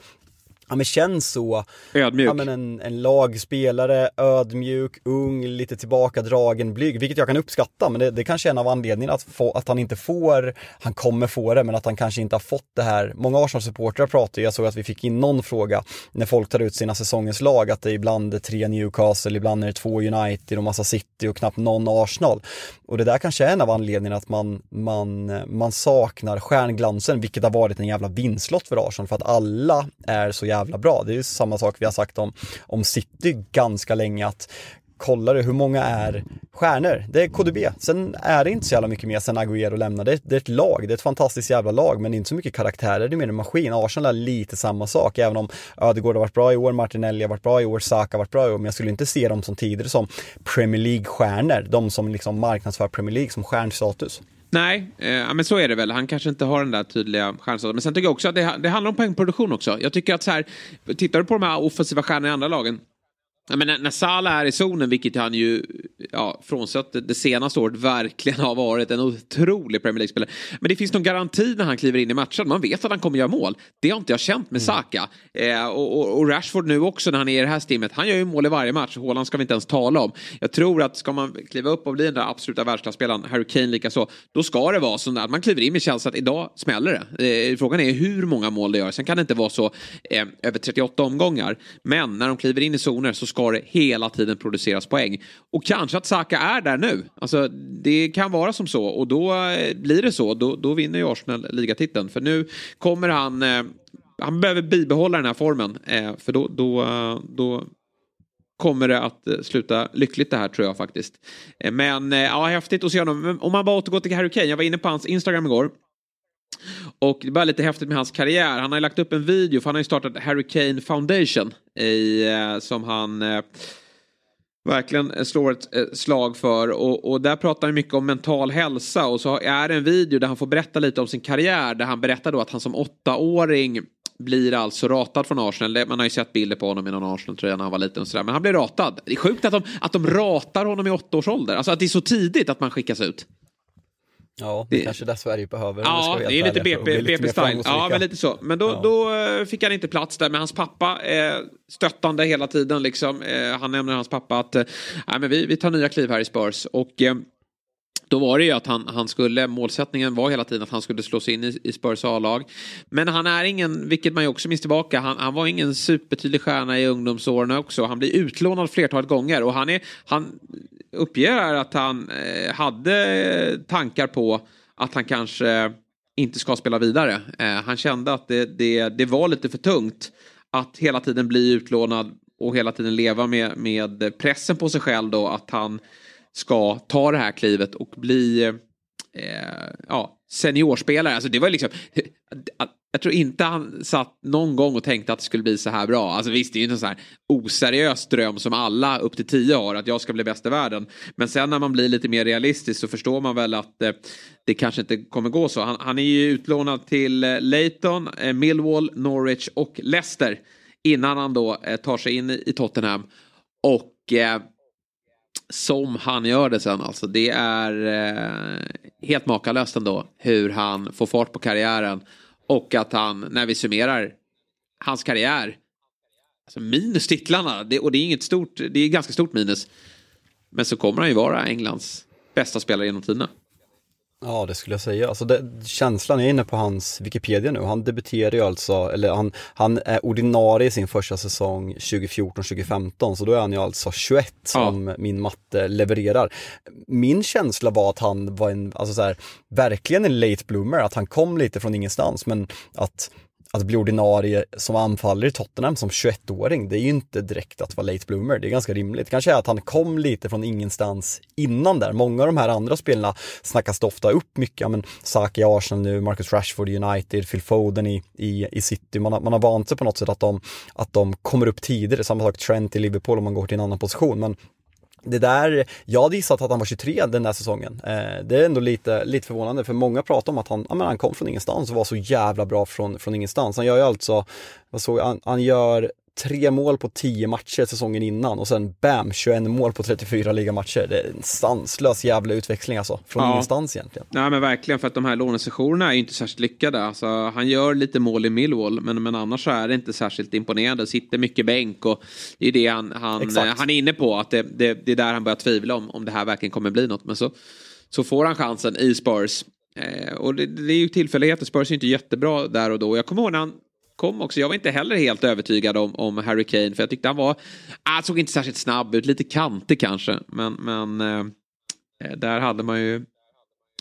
Ja men känns så, Ödmjuk. ja men en, en lagspelare, ödmjuk, ung, lite tillbakadragen, blyg, vilket jag kan uppskatta men det, det kanske är en av anledningarna att, få, att han inte får, han kommer få det men att han kanske inte har fått det här. Många Arsenal-supportrar pratar jag såg att vi fick in någon fråga när folk tar ut sina säsongens lag att det ibland är tre Newcastle, ibland är det två United och massa City och knappt någon Arsenal. Och det där kanske är en av anledningarna att man, man, man saknar stjärnglansen, vilket har varit en jävla vinstlott för Arsenal för att alla är så jävla bra. Det är ju samma sak vi har sagt om, om City ganska länge att kollar du hur många är stjärnor? Det är KDB. Sen är det inte så jävla mycket mer sen Agüero lämnade. Det, det är ett lag, det är ett fantastiskt jävla lag men inte så mycket karaktärer, det är mer en maskin. Arsenal är lite samma sak även om Ödegård har varit bra i år, Martinelli har varit bra i år, Saka har varit bra i år men jag skulle inte se dem som tidigare som Premier League-stjärnor. De som liksom marknadsför Premier League som stjärnstatus. Nej, eh, men så är det väl. Han kanske inte har den där tydliga stjärnstatusen. Men sen tycker jag också att det, det handlar om poängproduktion också. Jag tycker att så här, tittar du på de här offensiva stjärnorna i andra lagen. Ja, men när, när Salah är i zonen, vilket han ju, ja, frånsett det, det senaste året, verkligen har varit en otrolig Premier League-spelare. Men det finns någon garanti när han kliver in i matchen. Man vet att han kommer göra mål. Det har inte jag känt med Saka. Eh, och, och, och Rashford nu också när han är i det här stimmet. Han gör ju mål i varje match. Haaland ska vi inte ens tala om. Jag tror att ska man kliva upp och bli den där absoluta världsklasspelaren, Harry Kane likaså, då ska det vara så att man kliver in med känslan att idag smäller det. Eh, frågan är hur många mål det gör. Sen kan det inte vara så eh, över 38 omgångar. Men när de kliver in i zoner så ska det hela tiden produceras poäng. Och kanske att Saka är där nu. Alltså, det kan vara som så och då eh, blir det så. Då, då vinner ju Arsenal ligatiteln. För nu kommer han... Eh, han behöver bibehålla den här formen. Eh, för då, då, eh, då kommer det att eh, sluta lyckligt det här tror jag faktiskt. Eh, Men eh, ja, häftigt att se honom. Om man bara återgår till Harry Kane. Jag var inne på hans Instagram igår. Och det var lite häftigt med hans karriär. Han har ju lagt upp en video för han har ju startat Harry Kane Foundation. I, eh, som han eh, verkligen eh, slår ett eh, slag för. Och, och där pratar han mycket om mental hälsa. Och så är det en video där han får berätta lite om sin karriär. Där han berättar då att han som åttaåring blir alltså ratad från Arsenal. Man har ju sett bilder på honom i någon Arsenal-tröja när han var liten och sådär. Men han blir ratad. Det är sjukt att de, att de ratar honom i åtta års ålder. Alltså att det är så tidigt att man skickas ut. Ja, det, Det- kanske är det Sverige behöver. Ja, det är lite bli BP, BP-style. Ja, men lite så. Men då, Ja. då eh, fick han inte plats där. Men hans pappa, eh, stöttande hela tiden liksom. Eh, han nämner hans pappa att eh, men vi, vi tar nya kliv här i Spurs. Och eh, då var det ju att han, han skulle, målsättningen var hela tiden att han skulle slå sig in i, i Spurs A-lag. Men han är ingen, vilket man ju också minns tillbaka, han, han var ingen supertydlig stjärna i ungdomsåren också. Han blir utlånad flertalet gånger och han, är, han uppger att han eh, hade tankar på att han kanske inte ska spela vidare. Eh, han kände att det, det, det var lite för tungt att hela tiden bli utlånad och hela tiden leva med, med pressen på sig själv då att han ska ta det här klivet och bli eh, ja, seniorspelare. Alltså det var liksom, jag tror inte han satt någon gång och tänkte att det skulle bli så här bra. Alltså visst, det är ju en sån här oseriös dröm som alla upp till tio har, att jag ska bli bäst i världen. Men sen när man blir lite mer realistisk så förstår man väl att eh, det kanske inte kommer gå så. Han, han är ju utlånad till eh, Leighton, eh, Millwall, Norwich och Leicester innan han då eh, tar sig in i, i Tottenham. Och eh, som han gör det sen alltså. Det är eh, helt makalöst ändå hur han får fart på karriären. Och att han, när vi summerar hans karriär, alltså minus titlarna, det, och det är inget stort, det är ganska stort minus. Men så kommer han ju vara Englands bästa spelare genom tiderna. Ja, det skulle jag säga. Alltså det, känslan är inne på hans Wikipedia nu. Han debuterar ju alltså, eller han, han är ordinarie i sin första säsong 2014-2015, så då är han ju alltså 21 som ja. min matte levererar. Min känsla var att han var en, alltså så här, verkligen en late bloomer, att han kom lite från ingenstans, men att att bli ordinarie som anfallare i Tottenham som 21-åring, det är ju inte direkt att vara late bloomer. Det är ganska rimligt. Kanske är att han kom lite från ingenstans innan där. Många av de här andra spelarna snackas det ofta upp mycket. Men Saka i Arsenal nu, Marcus Rashford i United, Phil Foden i, i, i City. Man har, man har vant sig på något sätt att de, att de kommer upp tidigare. Samma sak Trent i Liverpool om man går till en annan position. Men det där, jag hade gissat att han var 23 den där säsongen. Eh, det är ändå lite, lite förvånande för många pratar om att han, ja, men han kom från ingenstans och var så jävla bra från, från ingenstans. Han gör ju alltså, vad såg han, han gör tre mål på tio matcher säsongen innan och sen bam, 21 mål på 34 ligamatcher. Det är en sanslös jävla utväxling alltså, från ja. ingenstans egentligen. Nej men verkligen, för att de här lånesessionerna är ju inte särskilt lyckade. Alltså, han gör lite mål i Millwall, men, men annars är det inte särskilt imponerande. Sitter mycket bänk och det är det han, han, han är inne på, att det, det, det, är där han börjar tvivla om, om det här verkligen kommer bli något. Men så, så får han chansen i Spurs. Eh, och det, det, är ju tillfälligheter, Spurs är inte jättebra där och då. Jag kommer ihåg när han kom också. Jag var inte heller helt övertygad om, om Harry Kane för jag tyckte han var, han såg inte särskilt snabb ut, lite kantig kanske. Men, men eh, eh där hade man ju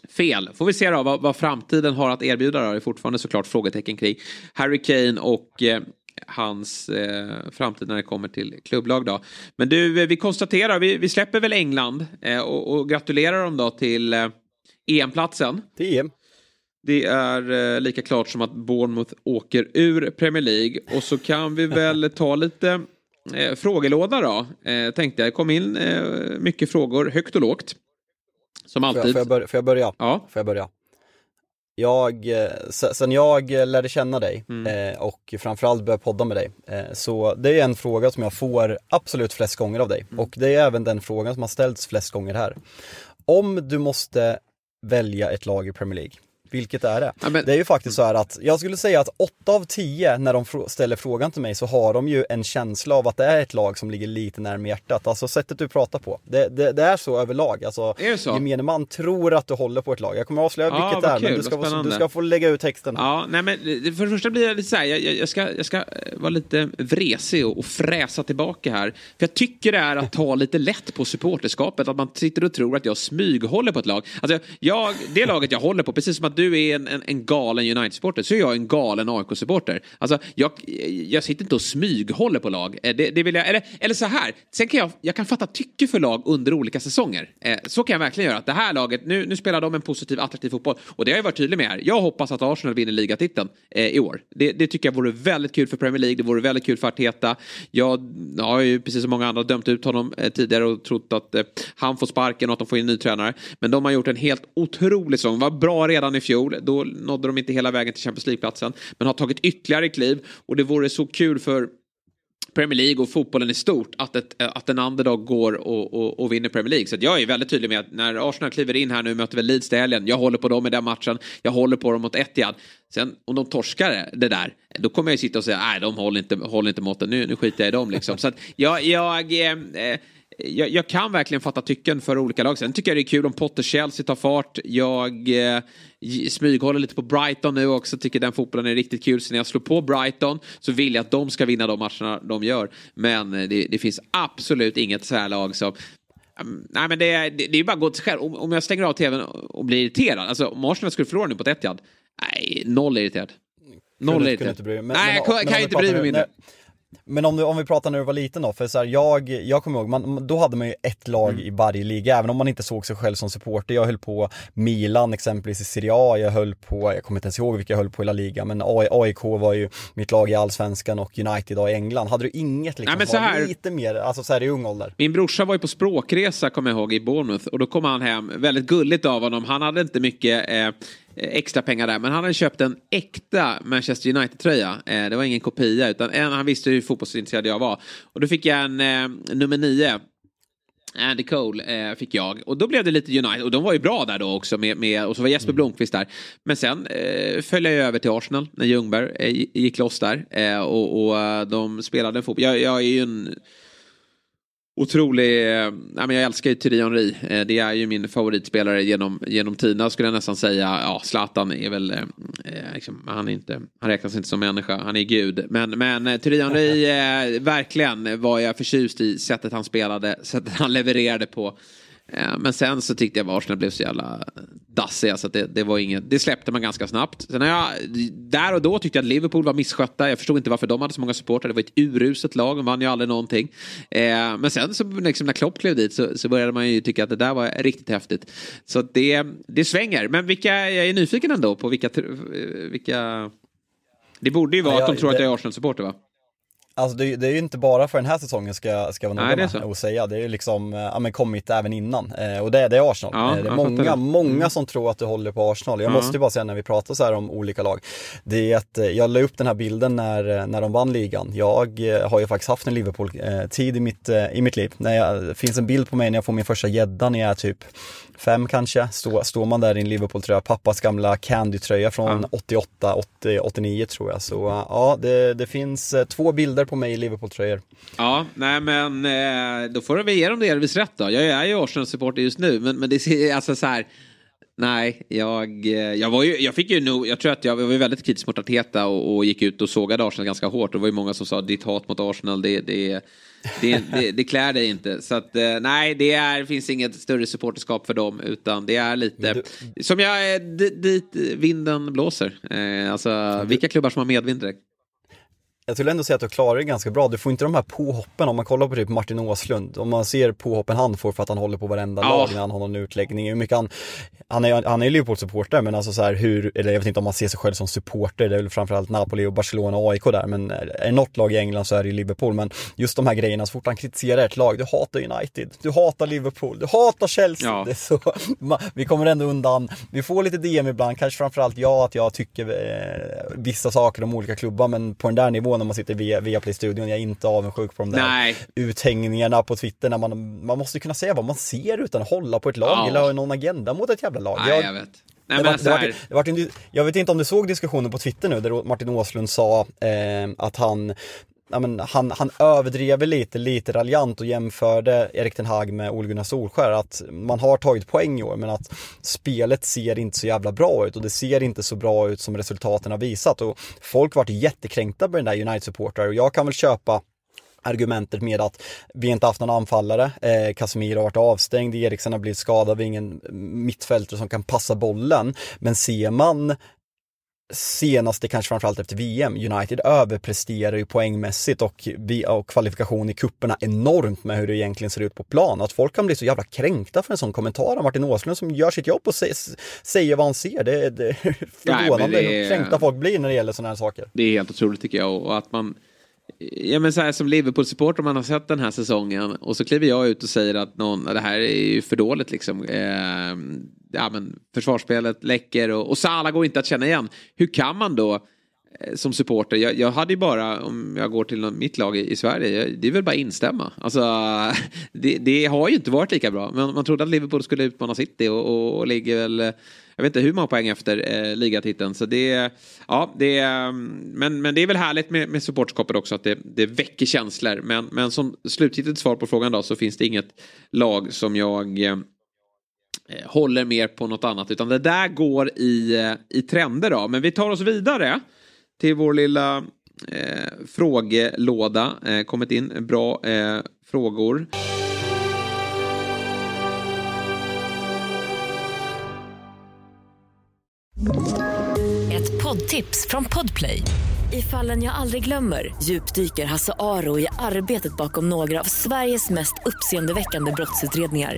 fel. Får vi se då vad, vad framtiden har att erbjuda. Då. Det är fortfarande såklart frågetecken kring Harry Kane och eh, hans eh, framtid när det kommer till klubblag då. Men du, eh, vi konstaterar, vi, vi släpper väl England eh, och, och, gratulerar dem då till eh, EM-platsen. Till EM. Det är eh, lika klart som att Bournemouth åker ur Premier League. Och så kan vi väl [laughs] ta lite eh, frågelåda då. Eh, tänkte jag. Det kom in eh, mycket frågor, högt och lågt. Som alltid. Får jag, får jag, börja? Får jag börja? Ja. Får jag börja? Jag, eh, sen jag lärde känna dig mm. eh, och framförallt började podda med dig, eh, så det är en fråga som jag får absolut flest gånger av dig. Mm. Och det är även den frågan som har ställts flest gånger här. Om du måste välja ett lag i Premier League, vilket är det? Ja, men... Det är ju faktiskt så här att jag skulle säga att 8 av 10 när de ställer frågan till mig så har de ju en känsla av att det är ett lag som ligger lite närmare hjärtat. Alltså sättet du pratar på. Det, det, det är så överlag. Alltså, är det så? gemene man tror att du håller på ett lag. Jag kommer att avslöja ja, vilket det är, kul, men du ska, få, du ska få lägga ut texten. Ja, nej men för det första blir jag lite så här, jag, jag, ska, jag ska vara lite vresig och, och fräsa tillbaka här. För jag tycker det är att ta [laughs] lite lätt på supporterskapet, att man sitter och tror att jag smyghåller på ett lag. Alltså, jag, det laget jag håller på, precis som att du du är en, en, en galen United-supporter så är jag en galen AIK-supporter. Alltså, jag, jag sitter inte och smyghåller på lag. Eh, det, det vill jag, eller, eller så här, sen kan jag, jag kan fatta tycke för lag under olika säsonger. Eh, så kan jag verkligen göra. Att det här laget, nu, nu spelar de en positiv, attraktiv fotboll. Och det har jag varit tydlig med här. Jag hoppas att Arsenal vinner ligatiteln eh, i år. Det, det, tycker jag vore väldigt kul för Premier League. Det vore väldigt kul för Arteta. Jag har ju precis som många andra dömt ut honom tidigare och trott att han får sparken och att de får in en ny tränare. Men de har gjort en helt otrolig säsong. Var bra redan i fjol. Då nådde de inte hela vägen till Champions League-platsen. Men har tagit ytterligare kliv och det vore så kul för Premier League och fotbollen i stort att, ett, eh, att en underdog går och, och, och, vinner Premier League. Så jag är väldigt tydlig med att när Arsenal kliver in här nu möter väl Leeds i helgen. Jag håller på dem i den matchen. Jag håller på dem mot Etihad. Sen om de torskar det där, då kommer jag ju sitta och säga nej de håller inte, håller inte måtten. Nu, nu skiter jag i dem liksom. Så att jag, jag eh, eh jag, jag, kan verkligen fatta tycken för olika lag. Sen tycker jag det är kul om Potter Chelsea tar fart. Jag eh, smyghåller lite på Brighton nu också. Tycker den fotbollen är riktigt kul. Så när jag slår på Brighton så vill jag att de ska vinna de matcherna de gör. Men eh, det, det finns absolut inget så här lag som Um, nej men det är, det, det är bara att gå till själv. Om, om jag stänger av tvn och blir irriterad. Alltså om Arsenal skulle förlora nu på ett Etihad. Nej, noll irriterad. Noll irriterad. Nej, jag kan, kan inte bry mig mindre. Men om, du, om vi pratar när du var liten då, för så här, jag, jag kommer ihåg, man, då hade man ju ett lag mm. i varje liga, även om man inte såg sig själv som supporter. Jag höll på Milan exempelvis i Serie A, jag höll på, jag kommer inte ens ihåg vilka jag höll på i La Liga, men AIK var ju mitt lag i Allsvenskan och United i England. Hade du inget liksom, Nej, här, lite mer, alltså så här i ung ålder? Min brorsa var ju på språkresa, kommer jag ihåg, i Bournemouth och då kom han hem, väldigt gulligt av honom, han hade inte mycket Eh, extra pengar där. Men han hade köpt en äkta Manchester United-tröja. Eh, det var ingen kopia utan en, han visste hur fotbollsintresserad jag var. Och då fick jag en eh, nummer nio. Andy Cole eh, fick jag. Och då blev det lite United. Och de var ju bra där då också. Med, med och så var Jesper mm. Blomqvist där. Men sen eh, följde jag över till Arsenal när Ljungberg eh, gick loss där. Eh, och, och de spelade fotboll. Jag, jag är ju en Otrolig, eh, men jag älskar ju Thierry Henry. Eh, det är ju min favoritspelare genom, genom tiderna skulle jag nästan säga. Ja, Zlatan är väl, eh, eh, liksom, han, är inte, han räknas inte som människa, han är gud. Men, men Thierry Henry, verkligen var jag förtjust i sättet han spelade, sättet han levererade på. Eh, men sen så tyckte jag att Arsenal blev så jävla dassiga så det, det, var inget, det släppte man ganska snabbt. Sen jag, där och då tyckte jag att Liverpool var misskötta. Jag förstod inte varför de hade så många supportrar. Det var ett uruset lag, de vann ju aldrig någonting. Eh, men sen så liksom, när Klopp klev dit så, så, började man ju tycka att det där var riktigt häftigt. Så det, det svänger. Men vilka, jag är nyfiken ändå på vilka, vilka... Det borde ju vara ja, jag, att de tror det... att jag är Arsenal-supporter va? Alltså det, det, är ju inte bara för den här säsongen ska, ska jag vara noga med att säga. Det är ju liksom, ja men kommit även innan. Eh, och det, det är Arsenal. Ja, eh, det är många, många mm. som tror att du håller på Arsenal. Jag mm. måste ju bara säga när vi pratar så här om olika lag. Det är att eh, jag la upp den här bilden när, eh, när de vann ligan. Jag har ju faktiskt haft en Liverpool-tid i mitt, i mitt liv. När jag, det finns en bild på mig när jag får min första gädda när jag är typ fem kanske, Stå, står man där i en Liverpool-tröja, pappas gamla Candy-tröja från ja. 88, 80, 89 tror jag. Så ja, det, det finns två bilder på mig i Liverpool-tröjor. Ja, nej men då får vi ge dem delvis rätt då. Jag är ju Arsenal-supporter just nu, men, men det ser alltså så här. Nej, jag, jag var ju, jag fick ju nog, jag tror att jag, jag var väldigt kritisk mot Arteta och, och gick ut och sågade Arsenal ganska hårt. Det var ju många som sa ditt hat mot Arsenal, det, det, det, det, det klär dig inte. Så att nej, det är, finns inget större supporterskap för dem, utan det är lite, du... som jag, dit vinden blåser. Alltså, vilka klubbar som har medvind direkt? Jag skulle ändå säga att du klarar det ganska bra. Du får inte de här påhoppen om man kollar på typ Martin Åslund. Om man ser påhoppen han får för att han håller på varenda ja. lag när han har någon utläggning. Hur mycket han, han är, han är Liverpool-supporter men alltså så här hur, eller jag vet inte om man ser sig själv som supporter. Det är väl framförallt Napoli och Barcelona och AIK där. Men är det något lag i England så är det ju Liverpool. Men just de här grejerna, så fort han kritiserar ett lag. Du hatar United, du hatar Liverpool, du hatar Chelsea. Ja. [laughs] Så, vi kommer ändå undan. Vi får lite DM ibland, kanske framförallt jag att jag tycker eh, vissa saker om olika klubbar. Men på den där nivån när man sitter via, via Play-studion. Jag är inte avundsjuk på de där Nej. uthängningarna på Twitter när man, man måste kunna säga vad man ser utan att hålla på ett lag ja. eller ha någon agenda mot ett jävla lag. Nej, jag, jag vet. Nej, det var, det var, det var, jag vet inte om du såg diskussionen på Twitter nu där Martin Åslund sa eh, att han ja, men han, han överdrev lite, lite raljant och jämförde Erik Ten Hag med Ole Gunnar Solskär. Att man har tagit poäng i år men att spelet ser inte så jävla bra ut och det ser inte så bra ut som resultaten har visat. Och folk vart jättekränkta på den där United-supportrar och jag kan väl köpa argumentet med att vi inte haft någon anfallare. Eh, Casemiro har varit avstängd, Eriksen har blivit skadad, vi har ingen mittfältare som kan passa bollen. Men ser man senaste, kanske framförallt efter VM, United överpresterar ju poängmässigt och, vi, och kvalifikation i kupperna enormt med hur det egentligen ser ut på plan. Att folk kan bli så jävla kränkta för en sån kommentar av Martin Åslund som gör sitt jobb och säger, vad han ser. Det, det är [laughs] förvånande hur kränkta folk blir när det gäller sådana här saker. Det är helt otroligt tycker jag och att man Ja men så här som Liverpool-supporter man har sett den här säsongen och så kliver jag ut och säger att någon, det här är ju för dåligt liksom. Eh, ja men försvarsspelet läcker och, och Salah går inte att känna igen. Hur kan man då eh, som supporter. Jag, jag hade ju bara, om jag går till någon- mitt lag i, i Sverige, jag- det är väl bara instämma. Alltså, [laughs] det, det har ju inte varit lika bra. Men man trodde att Liverpool skulle utmana City och, och, och ligger väl, eh, jag vet inte hur många poäng efter eh, ligatiteln. Så det, ja, det, mm, men, men det är väl härligt med, med supportskapet också att det, det väcker känslor. Men, men som slutgiltigt svar på frågan då så finns det inget lag som jag eh, Eh, håller mer på något annat. Utan det där går i, eh, i trender då. Men vi tar oss vidare till vår lilla eh, frågelåda. Eh, kommit in bra eh, frågor. Ett poddtips från Podplay. I fallen jag aldrig glömmer djupdyker Hasse Aro i arbetet bakom några av Sveriges mest uppseendeväckande brottsutredningar.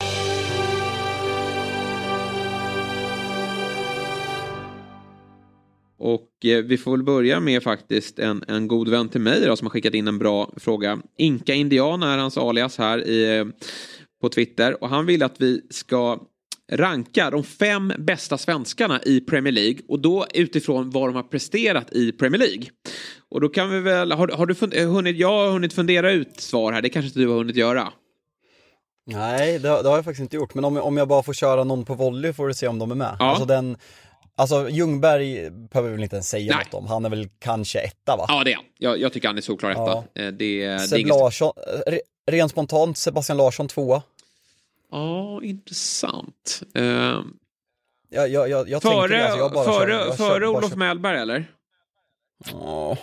Och eh, vi får väl börja med faktiskt en, en god vän till mig då, som har skickat in en bra fråga. Inka Indian är hans alias här i, eh, på Twitter. Och han vill att vi ska ranka de fem bästa svenskarna i Premier League. Och då utifrån vad de har presterat i Premier League. Och då kan vi väl, har, har du eh, hunnit, jag har hunnit fundera ut svar här, det kanske inte du har hunnit göra. Nej, det, det har jag faktiskt inte gjort. Men om, om jag bara får köra någon på volley får du se om de är med. Ja. Alltså den, alltså Ljungberg behöver vi väl inte ens säga Nej. något om. Han är väl kanske etta va? Ja, det är han. jag, jag tycker han är solklar etta. Ja. Eh, Det, det är Seb inget- Larsson, eh, re, rent spontant Sebastian Larsson tvåa. Ja, intressant. Eh, Jag, jag, jag, jag tänker före det, alltså jag bara före, kör- före Olof Mellberg eller? Ja.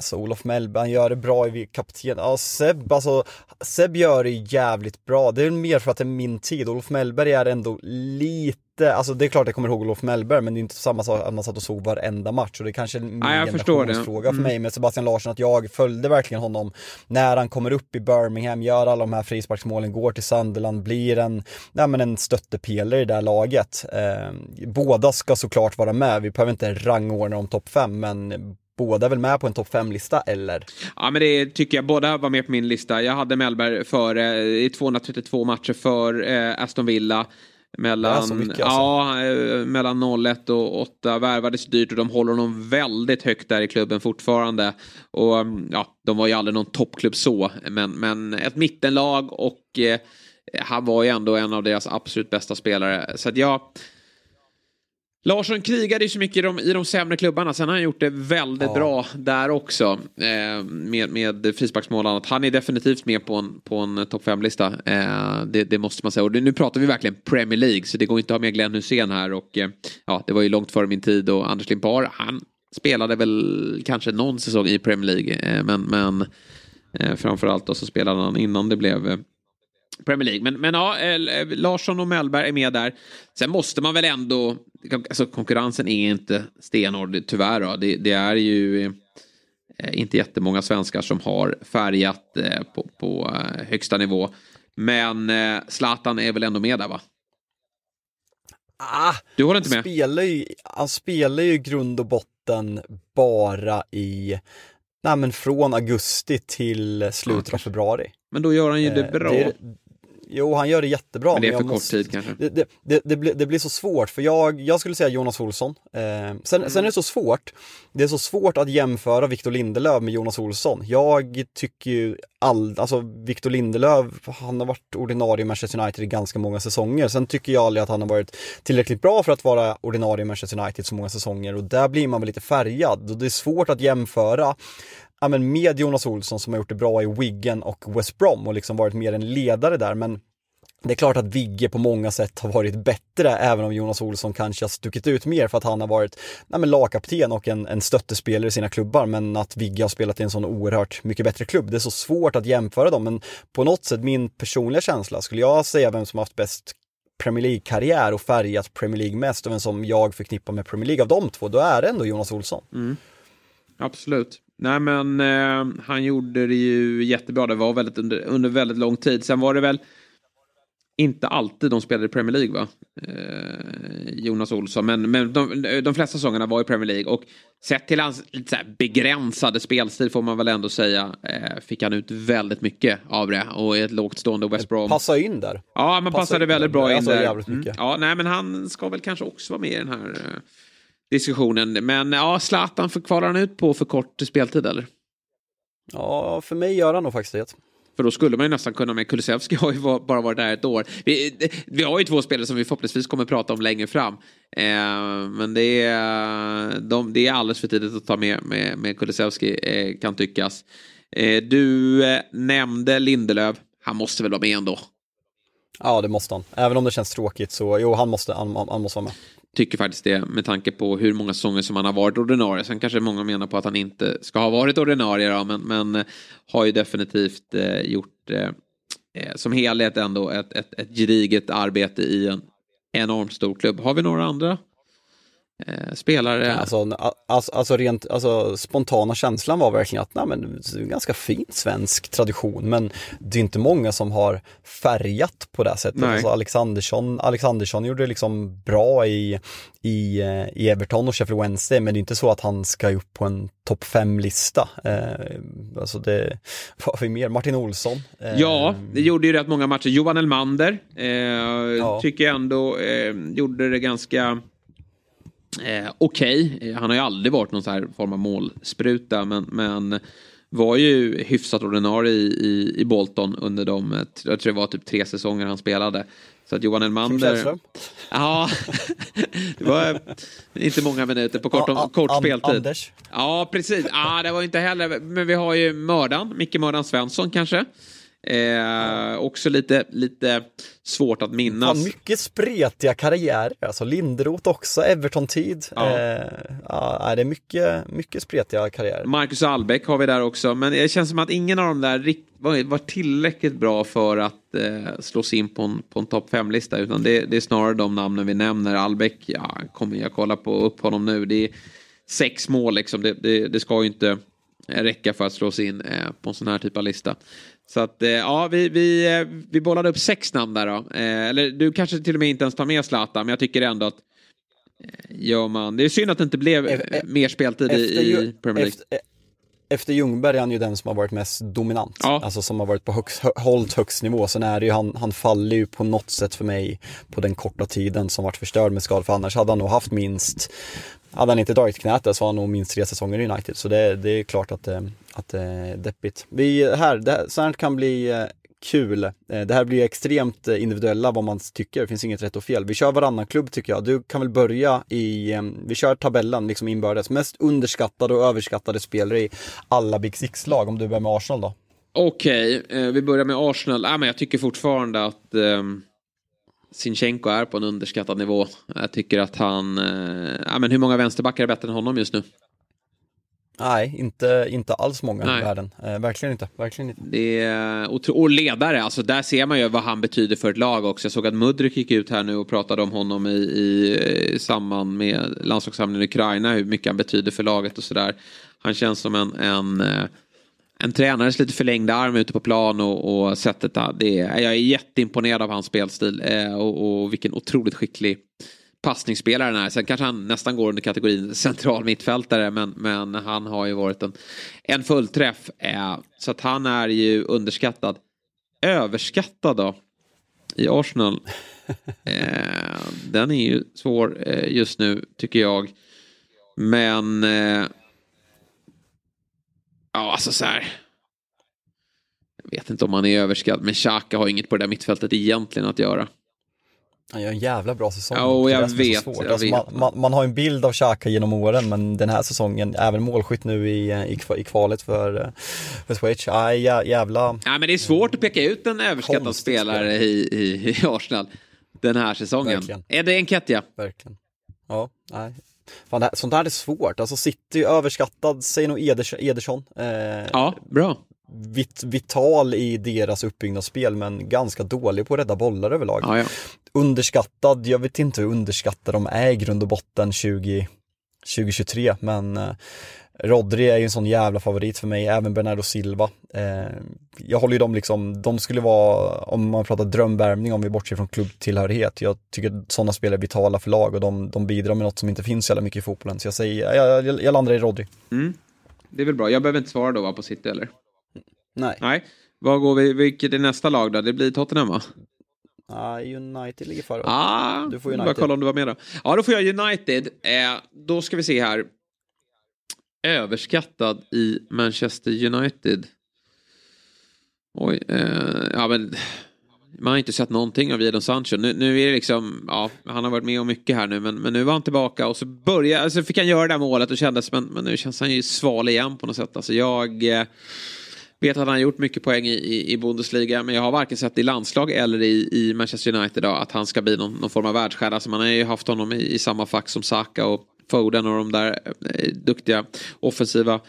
Alltså Olof Mellberg, han gör det bra i kapten. Ja, Seb, alltså Seb gör det jävligt bra. Det är mer för att det är min tid. Olof Mellberg är ändå lite, alltså det är klart jag kommer ihåg Olof Mellberg, men det är inte samma sak att man satt och såg varenda match. Och det är kanske är en Nej, jag förstår det. fråga för Mm. mig med Sebastian Larsson, att jag följde verkligen honom när han kommer upp i Birmingham, gör alla de här frisparksmålen, går till Sunderland, blir en, nej, men en stöttepelare i det här laget. Eh, båda ska såklart vara med, vi behöver inte rangordna dem topp fem, men båda väl med på en topp fem lista eller? Ja, men det tycker jag. Båda var med på min lista. Jag hade Mellberg före i 232 matcher för eh, Aston Villa. Mellan, Det är så mycket, alltså. ja, eh, mellan 01 och 8 värvades dyrt och de håller honom väldigt högt där i klubben fortfarande. Och mm, ja, de var ju aldrig någon toppklubb så, men, men ett mittenlag och eh, han var ju ändå en av deras absolut bästa spelare. Så att jag, Larsson krigade ju så mycket i de, i de sämre klubbarna. Sen har han gjort det väldigt Ja. bra där också. Eh, med, med frisparksmål. Han är definitivt med på en, på en topp 5-lista. Eh, det, det måste man säga. Och det, nu pratar vi verkligen Premier League. Så det går inte att ha med Glenn Hussein här. Och eh, ja, det var ju långt före min tid. Och Anders Limpar, han spelade väl kanske någon säsong i Premier League. Eh, men men eh, framförallt då så spelade han innan det blev eh, Premier League. Men, men ja, eh, Larsson och Mellberg är med där. Sen måste man väl ändå, alltså konkurrensen är inte stenhård tyvärr. Då. Det, det är ju eh, inte jättemånga svenskar som har färgat eh, på, på högsta nivå. Men Zlatan är väl ändå med där va? Ah, Du håller inte med? Spelar ju, han spelar ju grund och botten bara i, nej men från augusti till slutet av februari. Men då gör han ju det bra. det- Jo, han gör det jättebra. Men det är för kort tid kanske. Det, det, det, det, blir, det blir så svårt, för jag, jag skulle säga Jonas Olsson. Eh, sen, Mm. sen är det så svårt, det är så svårt att jämföra Victor Lindelöf med Jonas Olsson. Jag tycker ju all, alltså Victor Lindelöf, han har varit ordinarie i Manchester United i ganska många säsonger. Sen tycker jag aldrig att han har varit tillräckligt bra för att vara ordinarie i Manchester United så många säsonger och där blir man väl lite färgad. Och det är svårt att jämföra ja, men med Jonas Olsson som har gjort det bra i Wigan och West Brom och liksom varit mer en ledare där. Men det är klart att Vigge på många sätt har varit bättre, även om Jonas Olsson kanske har stuckit ut mer för att han har varit nej, men lagkapten och en, en stöttespelare i sina klubbar, men att Vigge har spelat i en sån oerhört mycket bättre klubb. Det är så svårt att jämföra dem, men på något sätt, min personliga känsla, skulle jag säga vem som haft bäst Premier League-karriär och färgat Premier League mest och vem som jag förknippar med Premier League av de två, då är det ändå Jonas Olsson. Mm. Absolut. Nej men eh, han gjorde det ju jättebra. Det var väldigt under, under väldigt lång tid. Sen var det väl inte alltid de spelade i Premier League va? Eh, Jonas Olsson. Men, men de, de flesta säsongerna var i Premier League. Och sett till hans lite så begränsade spelstil får man väl ändå säga. Eh, fick han ut väldigt mycket av det. Och i ett lågt stående West Brom. Passa in där. Ja, man Passa passade in väldigt bra in Alltså, där. jävligt Mm. Ja, nej men han ska väl kanske också vara med i den här eh, diskussionen. Men ja, Zlatan, för- kvalar han ut på för kort speltid eller? Ja, för mig gör han nog faktiskt det. För då skulle man ju nästan kunna med Kulusevski har ju bara varit där ett år. Vi, vi har ju två spelare som vi förhoppningsvis kommer prata om längre fram. Eh, men det är, de, det är alldeles för tidigt att ta med, med, med Kulusevski eh, kan tyckas. Eh, du eh, nämnde Lindelöf. Han måste väl vara med ändå? Ja, det måste han. Även om det känns tråkigt så, jo, han måste, han, han måste vara med. Tycker faktiskt det med tanke på hur många säsonger som han har varit ordinarie. Sen kanske många menar på att han inte ska ha varit ordinarie då, men, men eh, har ju definitivt eh, gjort eh, eh, som helhet ändå ett, ett, ett gediget arbete i en enormt stor klubb. Har vi några andra eh, spelare? Alltså, alltså, alltså rent, alltså spontana känslan var verkligen att, nej men, det är en ganska fin svensk tradition, men det är inte många som har färgat på det sättet. Nej. Alltså Alexandersson, Alexandersson gjorde det liksom bra i, i, eh, i Everton och Sheffield Wednesday, men det är inte så att han ska upp på en topp fem lista Eh, alltså det, vad har vi mer? Martin Olsson. Eh, Ja, det gjorde ju rätt många matcher. Johan Elmander eh, tycker jag ändå eh, gjorde det ganska eh, okej. Eh, Han har ju aldrig varit någon så här form av målspruta, men, men var ju hyfsat ordinarie i, i, i Bolton under de, eh, jag tror det var typ tre säsonger han spelade. Så att Johan Elmander... Ja, [laughs] det var inte många minuter på kort, a- kort speltid. Anders. Ja, precis. Ja, det var inte heller, men vi har ju Mördan, Micke Mördan Svensson kanske. Eh, också lite, lite svårt att minnas. Fan, mycket spretiga karriärer, alltså Linderoth också, Everton-tid. Ja. Eh, ja, det är mycket, mycket spretiga karriärer. Marcus Albeck har vi där också, men det känns som att ingen av dem där var, var tillräckligt bra för att eh, slås in på en, på en topp 5-lista. Utan det, det är snarare de namnen vi nämner. Albeck, ja, kommer jag kolla på upp honom nu. Det är sex mål liksom. Det, det, det ska ju inte räcka för att slås in eh, på en sån här typ av lista. Så att eh, ja, vi, vi, eh, vi bollade upp sex namn där då. Eh, eller du kanske till och med inte ens tar med Zlatan, men jag tycker ändå att gör man, det är synd att det inte blev eh, mer speltid i, i Premier League. efter, efter Ljungberg är han ju den som har varit mest dominant. Ja. Alltså som har varit på högst, hö, hållit högst nivå. Sen är det ju, han, han faller ju på något sätt för mig på den korta tiden som varit förstörd med skador. För annars hade han nog haft minst, hade han inte dragit knät där så har han nog minst tre säsonger i United. Så det, det är klart att, det- att det är deppigt. Vi, här, det här, så här kan bli eh, kul. Det här blir extremt individuella vad man tycker, det finns inget rätt och fel. Vi kör varannan klubb tycker jag. Du kan väl börja i, vi kör tabellen liksom inbördes. Mest underskattade och överskattade spelare i alla Big Six-lag, om du börjar med Arsenal då. Okej, okay, vi börjar med Arsenal. Äh, men jag tycker fortfarande att eh, Sinchenko är på en underskattad nivå. Jag tycker att han... Eh, ah, men hur många vänsterbackar är bättre än honom just nu? Nej, inte, inte alls många Nej. i världen. Eh, verkligen inte, verkligen inte. Det är otro- och ledare, alltså där ser man ju vad han betyder för ett lag också. Jag såg att Mudryk gick ut här nu och pratade om honom i, i, i samband med landslagssamlingen i Ukraina, hur mycket han betyder för laget och sådär. Han känns som en, en, eh, en tränares lite förlängda arm ute på plan och, och sättet, där. det är, jag är jätteimponerad av hans spelstil eh, och, och vilken otroligt skicklig passningsspelare den är. Sen kanske han nästan går under kategorin central mittfältare men, men han har ju varit en, en fullträff. Eh, så att han är ju underskattad. Överskattad då? I Arsenal. [laughs] Eh, den är ju svår eh, just nu tycker jag. Men... Ja, alltså så här. Jag vet inte om han är överskattad men Xhaka har inget på det där mittfältet egentligen att göra. Han gör en jävla bra säsong. Ja, och jag vet, jag Alltså, vet. man, man, man har en bild av Xhaka genom åren, men den här säsongen, även målskytt nu i, i, i kvalet för, för Schweiz, jä- jävla... Ja, men det är svårt att peka ut en överskattad spelare i, i, i Arsenal den här säsongen. Verkligen. Är det Enketia? Verkligen. Ja, nej. Fan, det här, sånt här är svårt. Alltså City överskattad, säg nog Eders, Ederson. Eh, Ja, bra. vit, vital i deras uppbyggnadsspel, men ganska dålig på att rädda bollar överlag. Ja, ja. Underskattad, jag vet inte hur underskattade de är i grund och botten 20, 2023, men eh, Rodri är ju en sån jävla favorit för mig, även Bernardo Silva. Eh, jag håller ju dem liksom, de skulle vara, om man pratar drömvärmning om vi bortser från klubbtillhörighet, jag tycker sådana spelare är vitala för lag och de, de bidrar med något som inte finns så jävla mycket i fotbollen. Så jag säger, jag, jag, jag landar i Rodri. Mm. Det är väl bra. Jag behöver inte svara då va, på City eller? Nej. Nej. Vad går vi, vilket är nästa lag då? Det blir Tottenham va? Ja, United ligger före. Ah, du får Bara United. kolla om du var med då. Ja, då får jag United. Eh, då ska vi se här. Överskattad i Manchester United. Oj, eh, ja men man har inte sett någonting av Jadon Sancho. Nu, nu är det liksom, ja, han har varit med om mycket här nu, men, men nu var han tillbaka och så började, alltså fick han göra det här målet och kändes, men, men nu känns han ju sval igen på något sätt. Alltså jag eh, vet att han har gjort mycket poäng i, i, i Bundesliga, men jag har varken sett i landslag eller i, i Manchester United då, att han ska bli någon, någon form av världsstjärna. Alltså man har ju haft honom i, i samma fack som Saka och Foden och de där eh, duktiga offensiva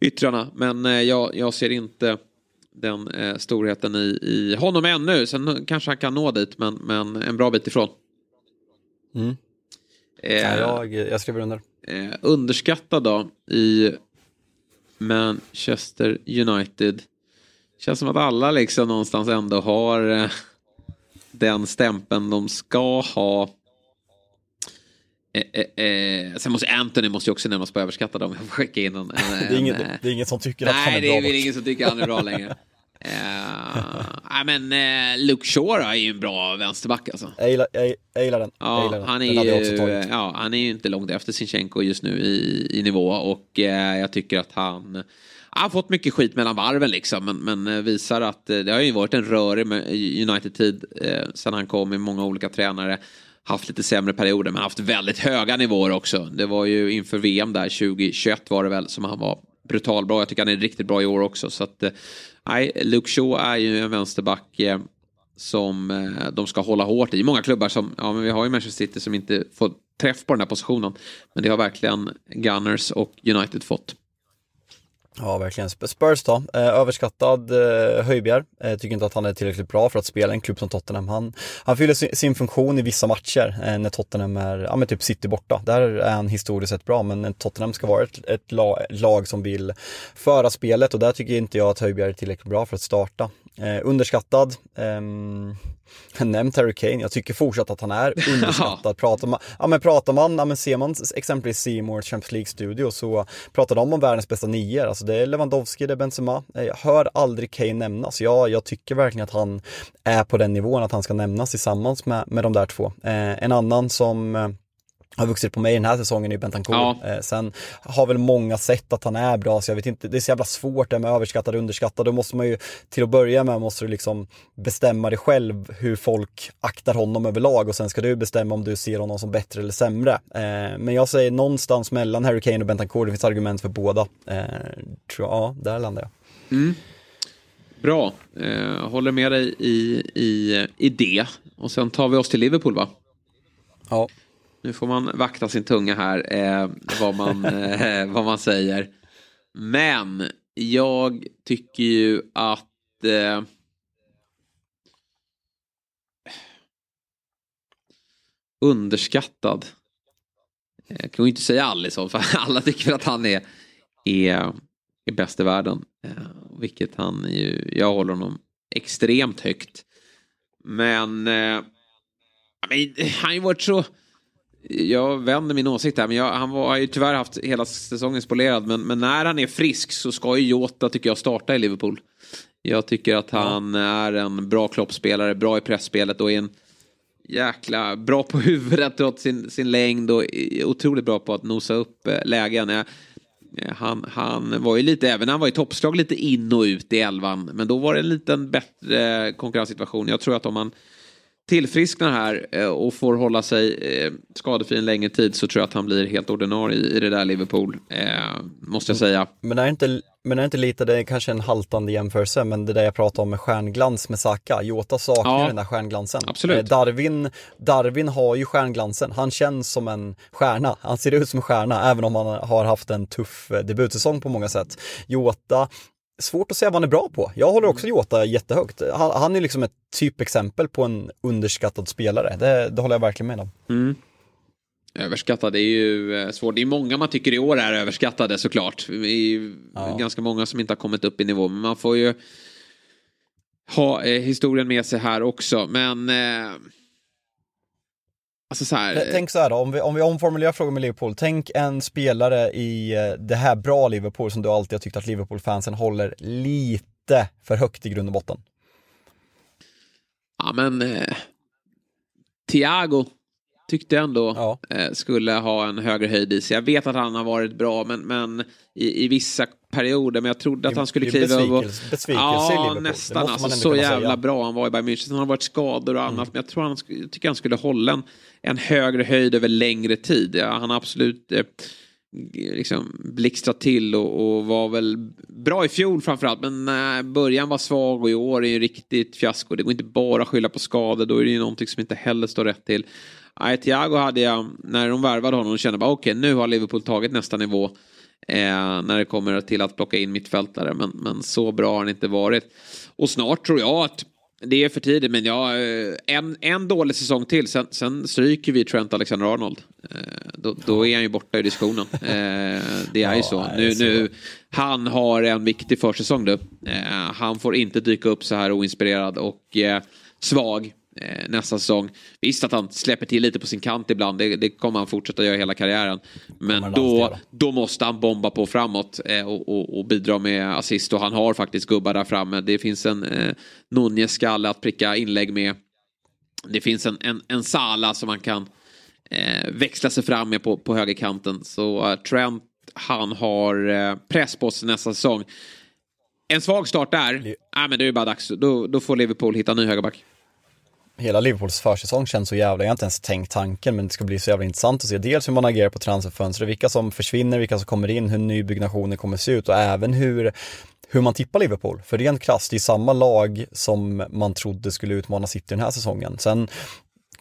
yttrarna. Men eh, jag, jag ser inte den eh, storheten i, i honom ännu. Sen kanske han kan nå dit, men, men en bra bit ifrån. Mm. Eh, Ja, jag, jag skriver under. eh, underskattad då i Manchester United. Känns som att alla liksom någonstans ändå har eh, den stämpeln de ska ha. Eh, eh, eh. Sen måste Anthony måste ju också nämnas på överskattad om jag får skicka in en. [laughs] en Det är, ingen, en, eh, det är ingen som tycker att han Nej, är det bra är väl ingen som tycker han är bra längre. [laughs] Eh, Nej, men uh, Luke Shaw är ju en bra vänsterback alltså. Jag gillar, jag, jag gillar den. Ja, gillar den. han den är, också ju, ja, han är ju inte långt efter Sinchenko just nu i, i nivå och eh, jag tycker att han han har fått mycket skit mellan varven liksom, men, men eh, visar att eh, det har ju varit en rörig med United-tid eh, sen han kom med många olika tränare. Haft lite sämre perioder, men haft väldigt höga nivåer också. Det var ju inför VM där 2021 var det väl som han var brutal bra. Jag tycker han är riktigt bra i år också. Så att, eh, nej, Luke Shaw är ju en vänsterback eh, som eh, de ska hålla hårt i. Många klubbar som, ja men vi har ju Manchester City som inte får träff på den här positionen. Men det har verkligen Gunners och United fått. Ja, verkligen. Spurs då, eh, överskattad eh, Höjbjerg. Eh, tycker inte att han är tillräckligt bra för att spela i en klubb som Tottenham. Han, han fyller sin, sin funktion i vissa matcher eh, när Tottenham är, ja men typ City borta. Där är han historiskt sett bra, men Tottenham ska vara ett, ett lag, lag som vill föra spelet och där tycker inte jag att Höjbjerg är tillräckligt bra för att starta. Eh, underskattad. har nämnt Harry Kane, jag tycker fortsatt att han är [laughs] underskattad. pratar man, ja men pratar man, ja men ser man exempelvis Seymour Champions League-studio så pratar de om världens bästa nior. Alltså det är Lewandowski, det är Benzema. Eh, Jag hör aldrig Kane nämnas. Jag, jag tycker verkligen att han är på den nivån att han ska nämnas tillsammans med, med de där två. Eh, en annan som eh, har vuxit på mig den här säsongen är Bentancourt. Ja. Eh, sen har väl många sett att han är bra, så jag vet inte, det är så jävla svårt det med överskattad och underskattad. Då måste man ju, till att börja med måste du liksom bestämma dig själv hur folk aktar honom överlag och sen ska du bestämma om du ser honom som bättre eller sämre. Eh, men jag säger någonstans mellan Harry Kane och Bentancourt, det finns argument för båda. Eh, tror jag, ja, där landar jag. Mm. Bra, eh, håller med dig i, i, i det. Och sen tar vi oss till Liverpool va? Ja. Nu får man vakta sin tunga här, eh, vad, man, [laughs] eh, vad man säger. Men jag tycker ju att... Eh, underskattad. Jag kan ju inte säga Alisson, för [laughs] alla tycker att han är, är, är bäst i världen. Eh, vilket han ju, jag håller honom extremt högt. Men, eh, men han har ju varit så... Jag vänder min åsikt här, men jag, han var, har ju tyvärr haft hela säsongen spolerad. Men, men när han är frisk så ska ju Jota, tycker jag, starta i Liverpool. Jag tycker att han är en bra kloppspelare, bra i pressspelet och är en jäkla bra på huvudet trots sin, sin längd och otroligt bra på att nosa upp eh, lägen. Eh, Han, han var ju lite, även när han var i toppslag, lite in och ut i elvan. Men då var det en liten bättre konkurrenssituation. Jag tror att om man tillfrisknar här eh, och får hålla sig eh, skadefri en längre tid så tror jag att han blir helt ordinarie i, det där Liverpool. Eh, måste jag säga. Men är inte, men är inte lite, det är kanske en haltande jämförelse, men det där jag pratade om med stjärnglans med Saka, Jota saknar Ja. den där stjärnglansen. Absolut. Darwin, Darwin har ju stjärnglansen, han känns som en stjärna, han ser ut som en stjärna, även om han har haft en tuff debutsäsong på många sätt. Jota, svårt att säga vad han är bra på. Jag håller också Jota jättehögt. Han, han är liksom ett typexempel på en underskattad spelare, det, det håller jag verkligen med om. Mm. Överskattad är ju eh, svårt. Det är många man tycker i år är överskattade såklart. Det är Ja. ganska många som inte har kommit upp i nivå. Men man får ju ha eh, historien med sig här också. Men... Eh, alltså så här. T- Tänk så här då, om vi, om vi omformulerar frågan med Liverpool. Tänk en spelare i eh, det här bra Liverpool som du alltid har tyckt att Liverpool-fansen håller lite för högt i grund och botten. Ja men eh, Thiago tyckte jag ändå eh, skulle ha en högre höjd i sig. Jag vet att han har varit bra men, men i, i vissa perioder. Men jag trodde att han skulle kliva över. och- besvikelse- Ja nästan. Alltså, så jävla säga. Mm. bra han var i Bayern München. Han har varit skador och annat. Men jag tror han, jag tycker han skulle hålla en, en högre höjd över längre tid. Ja, han har absolut eh, liksom blixtrat till och, och var väl bra i fjol framförallt. Men eh, början var svag och i år är ju riktigt fiasko. Det går inte bara att skylla på skador. Då är det ju någonting som inte heller står rätt till. Nej, Thiago hade jag, när de värvade honom, och kände bara okej, nu har Liverpool tagit nästa nivå. Eh, när det kommer till att plocka in mittfältare. Men, men så bra har han inte varit. Och snart tror jag att det är för tidigt, men ja, eh, en, en dålig säsong till, sen, sen stryker vi Trent Alexander-Arnold. Eh, då, då är han ju borta i diskussionen. Eh, det är ju så. Nu, nu, han har en viktig försäsong nu. Eh, han får inte dyka upp så här oinspirerad och eh, svag nästa säsong. Visst att han släpper till lite på sin kant ibland, det, det kommer han fortsätta göra hela karriären. Men då, då måste han bomba på framåt eh, och, och, och bidra med assist och han har faktiskt gubbar där framme. Det finns en eh, Nunez-skalle att pricka inlägg med. Det finns en, en, en Sala som man kan eh, växla sig fram med på, på högerkanten. Så eh, Trent, han har eh, press på sig nästa säsong. En svag start där, nej men det är bara dags. Då, då får Liverpool hitta en ny högerback. Hela Liverpools försäsong känns så jävla, jag har inte ens tänkt tanken men det ska bli så jävla intressant att se dels hur man agerar på transferfönstret, vilka som försvinner, vilka som kommer in, hur nybyggnationen kommer se ut och även hur hur man tippar Liverpool. För rent krasst, det är samma lag som man trodde skulle utmana City den här säsongen. Sen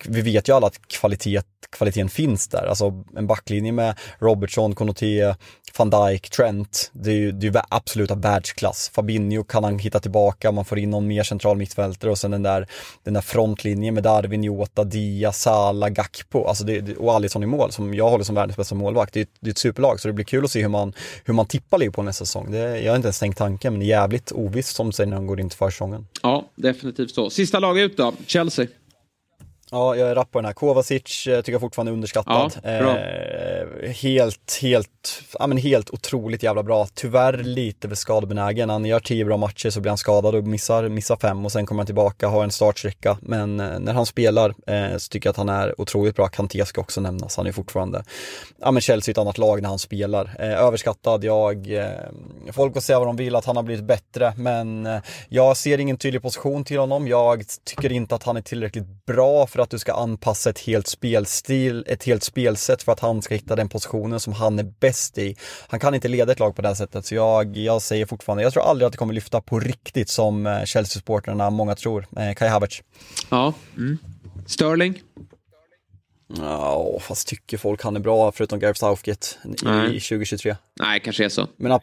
vi vet ju alla att kvalitet, kvaliteten finns där. Alltså en backlinje med Robertson, Konoté, van Dijk, Trent. Det är ju det är ju absoluta världsklass. Fabinho kan han hitta tillbaka, man får in någon mer central mittfältare och sen den där, den där frontlinjen med Darwin, Jota, Dia, Salah, Gakpo. Alltså det, och Alisson i mål, som jag håller som världens bästa målvakt. Det är, det är ett superlag, så det blir kul att se hur man, hur man tippar Liverpool nästa säsong. Det, jag har inte ens tänkt tanken, men det är jävligt ovisst som säger när de går in till försäsongen. Ja, definitivt så. Sista lag ut då, Chelsea. Ja, jag är rapp på den här. Kovacic eh, tycker jag fortfarande är underskattad. Ja. Eh, helt, helt, ja men helt otroligt jävla bra. Tyvärr lite för skadebenägen. Han gör tio bra matcher så blir han skadad och missar, missar fem och sen kommer han tillbaka, har en startsträcka. Men eh, när han spelar eh, så tycker jag att han är otroligt bra. Kanté ska också nämnas. Han är fortfarande, ja men Chelsea är ett annat lag när han spelar. Eh, överskattad, jag, eh, folk får säga vad de vill att han har blivit bättre men jag ser ingen tydlig position till honom. Jag tycker inte att han är tillräckligt bra för att du ska anpassa ett helt spelstil, ett helt spelsätt för att han ska hitta den positionen som han är bäst i. Han kan inte leda ett lag på det här sättet så jag, jag säger fortfarande, jag tror aldrig att det kommer lyfta på riktigt som eh, Chelsea-supportrarna många tror. Eh, Kai Havertz. Ja. Mm. Sterling. Ja, fast tycker folk han är bra förutom Gareth Southgate i, i 2023. Nej, kanske är så. Men,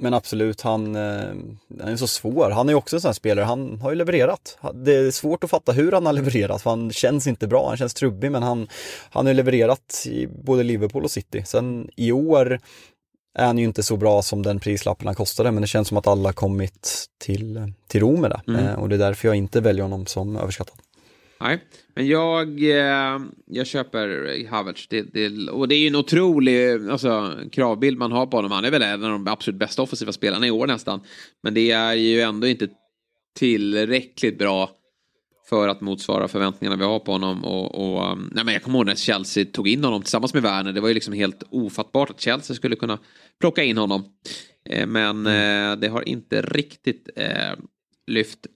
men absolut, han, eh, han är så svår. Han är ju också en sån här spelare, han har ju levererat. Det är svårt att fatta hur han har levererat, för han känns inte bra, han känns trubbig, men han, han har levererat i både Liverpool och City. Sen i år är han ju inte så bra som den prislappen han kostade, men det känns som att alla kommit till, till ro med det. Mm. Eh, och det är därför jag inte väljer honom som överskattad. Nej, men jag, eh, jag köper Havertz. Det, det, och det är ju en otrolig alltså, kravbild man har på honom. Han är väl en av de absolut bästa offensiva spelarna i år nästan. Men det är ju ändå inte tillräckligt bra för att motsvara förväntningarna vi har på honom. Och, och, um, nej men jag kommer ihåg när Chelsea tog in honom tillsammans med Werner. Det var ju liksom helt ofattbart att Chelsea skulle kunna plocka in honom. Eh, men eh, det har inte riktigt lyft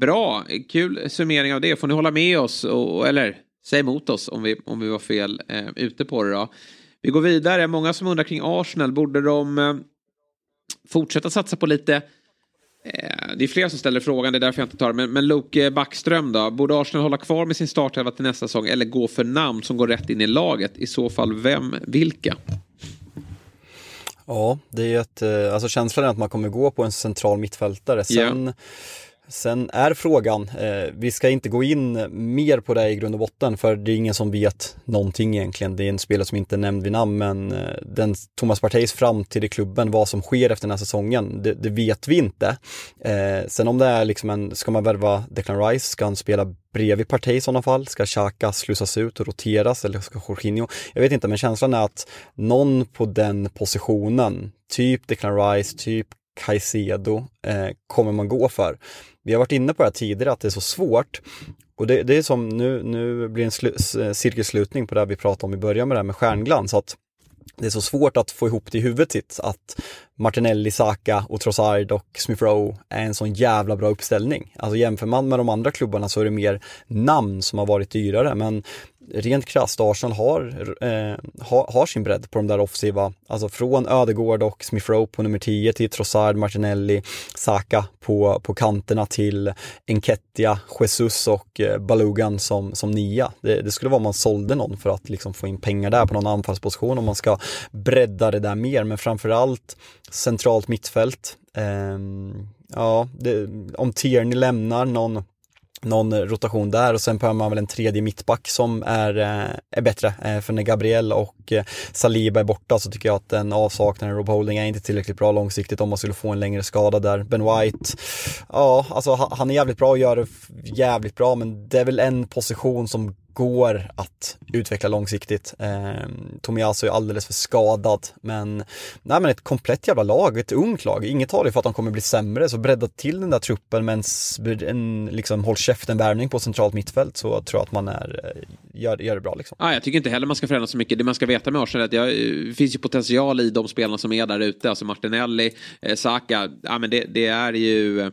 Bra, kul summering av det. Får ni hålla med oss, och, eller säg emot oss om vi, om vi var fel eh, ute på det då. Vi går vidare, många som undrar kring Arsenal, borde de eh, fortsätta satsa på lite eh, det är flera som ställer frågan, det är därför jag inte tar det. Men, men Loke Backström då? Borde Arsenal hålla kvar med sin startelva till nästa säsong eller gå för namn som går rätt in i laget? I så fall vem, vilka? Ja, det är ett, eh, alltså känslan är att man kommer gå på en central mittfältare. Sen Sen är frågan, eh, vi ska inte gå in mer på det i grund och botten för det är ingen som vet någonting egentligen. Det är en spelare som inte är nämnd vid namn men eh, den Thomas Parteis framtid i klubben, vad som sker efter den här säsongen, det, det vet vi inte. Eh, sen om det är liksom en, ska man värva Declan Rice, ska han spela bredvid Partey i sådana fall? Ska Xhaka slussas ut och roteras eller ska Jorginho? Jag vet inte, men känslan är att någon på den positionen, typ Declan Rice, typ Caicedo, eh, kommer man gå för. Vi har varit inne på det här tidigare att det är så svårt och det, det är som nu, nu blir en en eh, cirkelslutning på det vi pratade om i början med det här med stjärnglans. Att det är så svårt att få ihop det i huvudet sitt att Martinelli, Saka och Trossard och Smith Rowe är en sån jävla bra uppställning. Alltså jämför man med de andra klubbarna så är det mer namn som har varit dyrare men rent krasst, Arsenal har, eh, har, har, sin bredd på de där offensiva, alltså från Ödegård och Smith Rowe på nummer 10 till Trossard, Martinelli, Saka på, på kanterna till Enketia, Jesus och eh, Balugan som, som nia. Det, det, skulle vara om man sålde någon för att liksom få in pengar där på någon anfallsposition om man ska bredda det där mer, men framförallt centralt mittfält. Eh, ja, det, om Tierney lämnar någon någon rotation där och sen behöver man väl en tredje mittback som är, eh, är bättre. Eh, för när Gabriel och eh, Saliba är borta så tycker jag att den avsaknaden Rob Holding är inte tillräckligt bra långsiktigt om man skulle få en längre skada där. Ben White, ja alltså han är jävligt bra och gör det jävligt bra men det är väl en position som går att utveckla långsiktigt. Eh, Tomiasso är alldeles för skadad, men, nej, men ett komplett jävla lag, ett ungt lag. Inget talar för att de kommer bli sämre, så bredda till den där truppen med en, en liksom, håll käften-värvning på centralt mittfält så tror jag att man är, eh, gör, gör det bra. Liksom. Ah, jag tycker inte heller man ska förändra så mycket. Det man ska veta med Arsenal är att det eh, finns ju potential i de spelarna som är där ute, alltså Martinelli, eh, Saka, ja, men det, det är ju eh,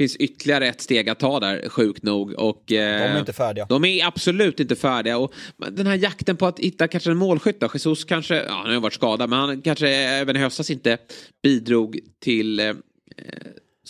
finns ytterligare ett steg att ta där, sjukt nog. Och, eh, de är inte färdiga. De är absolut inte färdiga. Och den här jakten på att hitta kanske en målskytt då. Jesus kanske, ja han har ju varit skadad, men han kanske även i höstas inte bidrog till eh,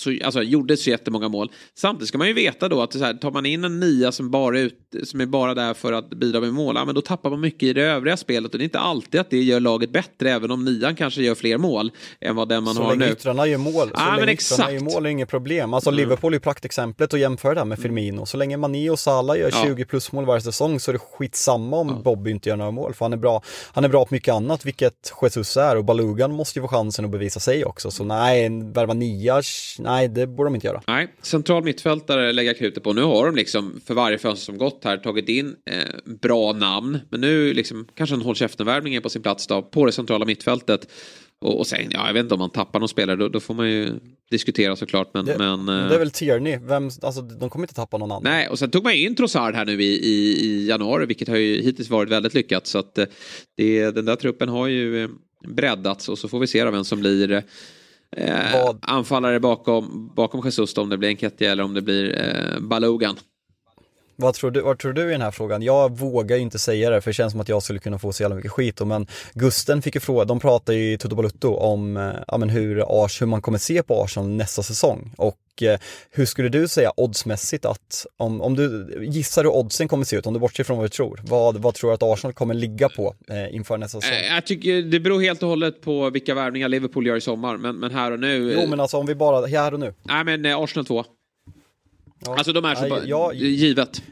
så, alltså, gjorde så jättemånga mål. Samtidigt ska man ju veta då att så här, tar man in en nia som, bara ut, som är bara där för att bidra med mål, ja, men då tappar man mycket i det övriga spelet. Och det är inte alltid att det gör laget bättre, även om nian kanske gör fler mål än vad den man så har nu. Så yttrarna gör mål, så ja, länge yttrarna gör mål är inget problem. Alltså mm. Liverpool är praktexemplet och jämför det med mm. Firmino. Så länge Mané och Salah gör ja. 20 plus mål varje säsong så är det skitsamma om ja. Bobby inte gör några mål. För han är bra, han är bra på mycket annat, vilket Jesus är. Och Balugan måste ju få chansen att bevisa sig också. Så nej, värva nia, nej det borde de inte göra. Nej, central mittfältare lägga krutet på. Nu har de liksom för varje fönster som gått här tagit in eh, bra namn. Men nu liksom kanske en håll käften-värvning är på sin plats då, på det centrala mittfältet. Och, och sen, ja, jag vet inte om man tappar någon spelare, då, då får man ju diskutera såklart. Men, det, men, det är väl Tierney, Vem, alltså, de kommer inte tappa någon annan. Nej, och sen tog man in Trossard här nu i, i, i januari, vilket har ju hittills varit väldigt lyckat. Så att eh, det, den där truppen har ju eh, breddats och så får vi se vem som blir Eh, anfallare bakom, bakom Jesus om det blir Enketia eller om det blir eh, Balogan. Vad tror, du, vad tror du i den här frågan? Jag vågar inte säga det för det känns som att jag skulle kunna få så jävla mycket skit. Men Gusten fick ju fråga, de pratar ju i Toto Balutto om eh, ja, men hur, Ars, hur man kommer se på Arsenal nästa säsong. Och eh, hur skulle du säga oddsmässigt att, om, om du gissar hur oddsen kommer se ut, om du bortser från vad du tror, vad, vad tror du att Arsenal kommer ligga på eh, inför nästa säsong? Jag tycker det beror helt och hållet på vilka värvningar Liverpool gör i sommar, men, men här och nu. Jo men alltså om vi bara, här och nu. Nej men eh, Arsenal 2. Ja. Alltså de är så ja, jag, givet.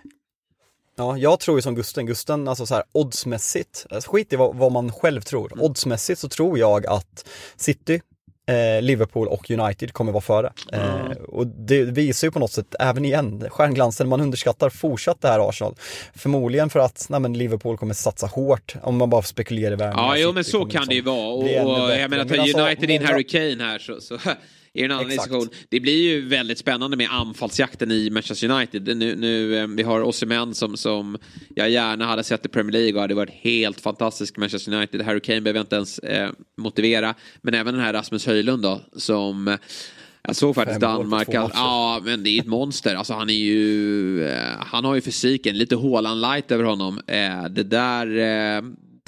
Ja, jag tror ju som Gusten. Gusten, alltså så här oddsmässigt, alltså skit i vad, vad man själv tror. Mm. Oddsmässigt så tror jag att City, eh, Liverpool och United kommer vara före. Mm. Eh, och det visar ju på något sätt, även igen, stjärnglansen, man underskattar fortsatt det här Arsenal. Förmodligen för att nej, men Liverpool kommer satsa hårt, om man bara spekulerar i världen. Ja, jo men så kan liksom det ju vara. Och, och jag menar, tar alltså, United in Harry Kane här så, så i en annan diskussion. Det blir ju väldigt spännande med anfallsjakten i Manchester United. Nu, nu eh, vi har Osimhen som, som jag gärna hade sett i Premier League och hade varit helt fantastisk i Manchester United. Harry Kane behöver jag inte ens eh, motivera. Men även den här Rasmus Höjlund då som jag såg faktiskt Danmark. Ja, men det är ett monster. Alltså han är ju... Eh, han har ju fysiken, lite Haaland light över honom. Eh, det där...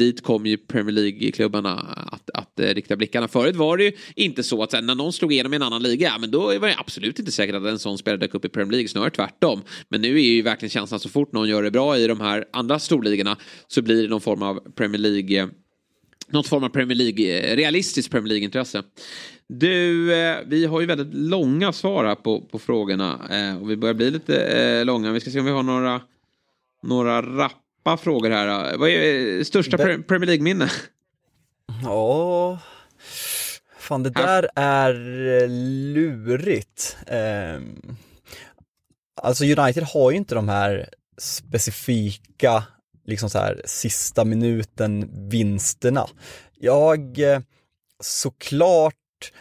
Dit kom ju Premier League-klubbarna att, att, att rikta blickarna. Förut var det ju inte så att när någon slog igenom i en annan liga, men då var det absolut inte säkert att en sån spelare dök upp i Premier League, snarare tvärtom. Men nu är ju verkligen känslan så fort någon gör det bra i de här andra storligorna så blir det någon form av Premier League eh, något form av Premier League, eh, realistiskt Premier League-intresse. Du, vi har ju väldigt långa svar här på, på frågorna och vi börjar bli lite långa. Vi ska se om vi har några, några rapp rappa frågor här. Vad är eh, största Be- pre Premier League-minne? Ja, fan det där är eh, lurigt. Ehm, alltså United har ju inte de här specifika, liksom så här sista minuten vinsterna. Jag, eh, såklart,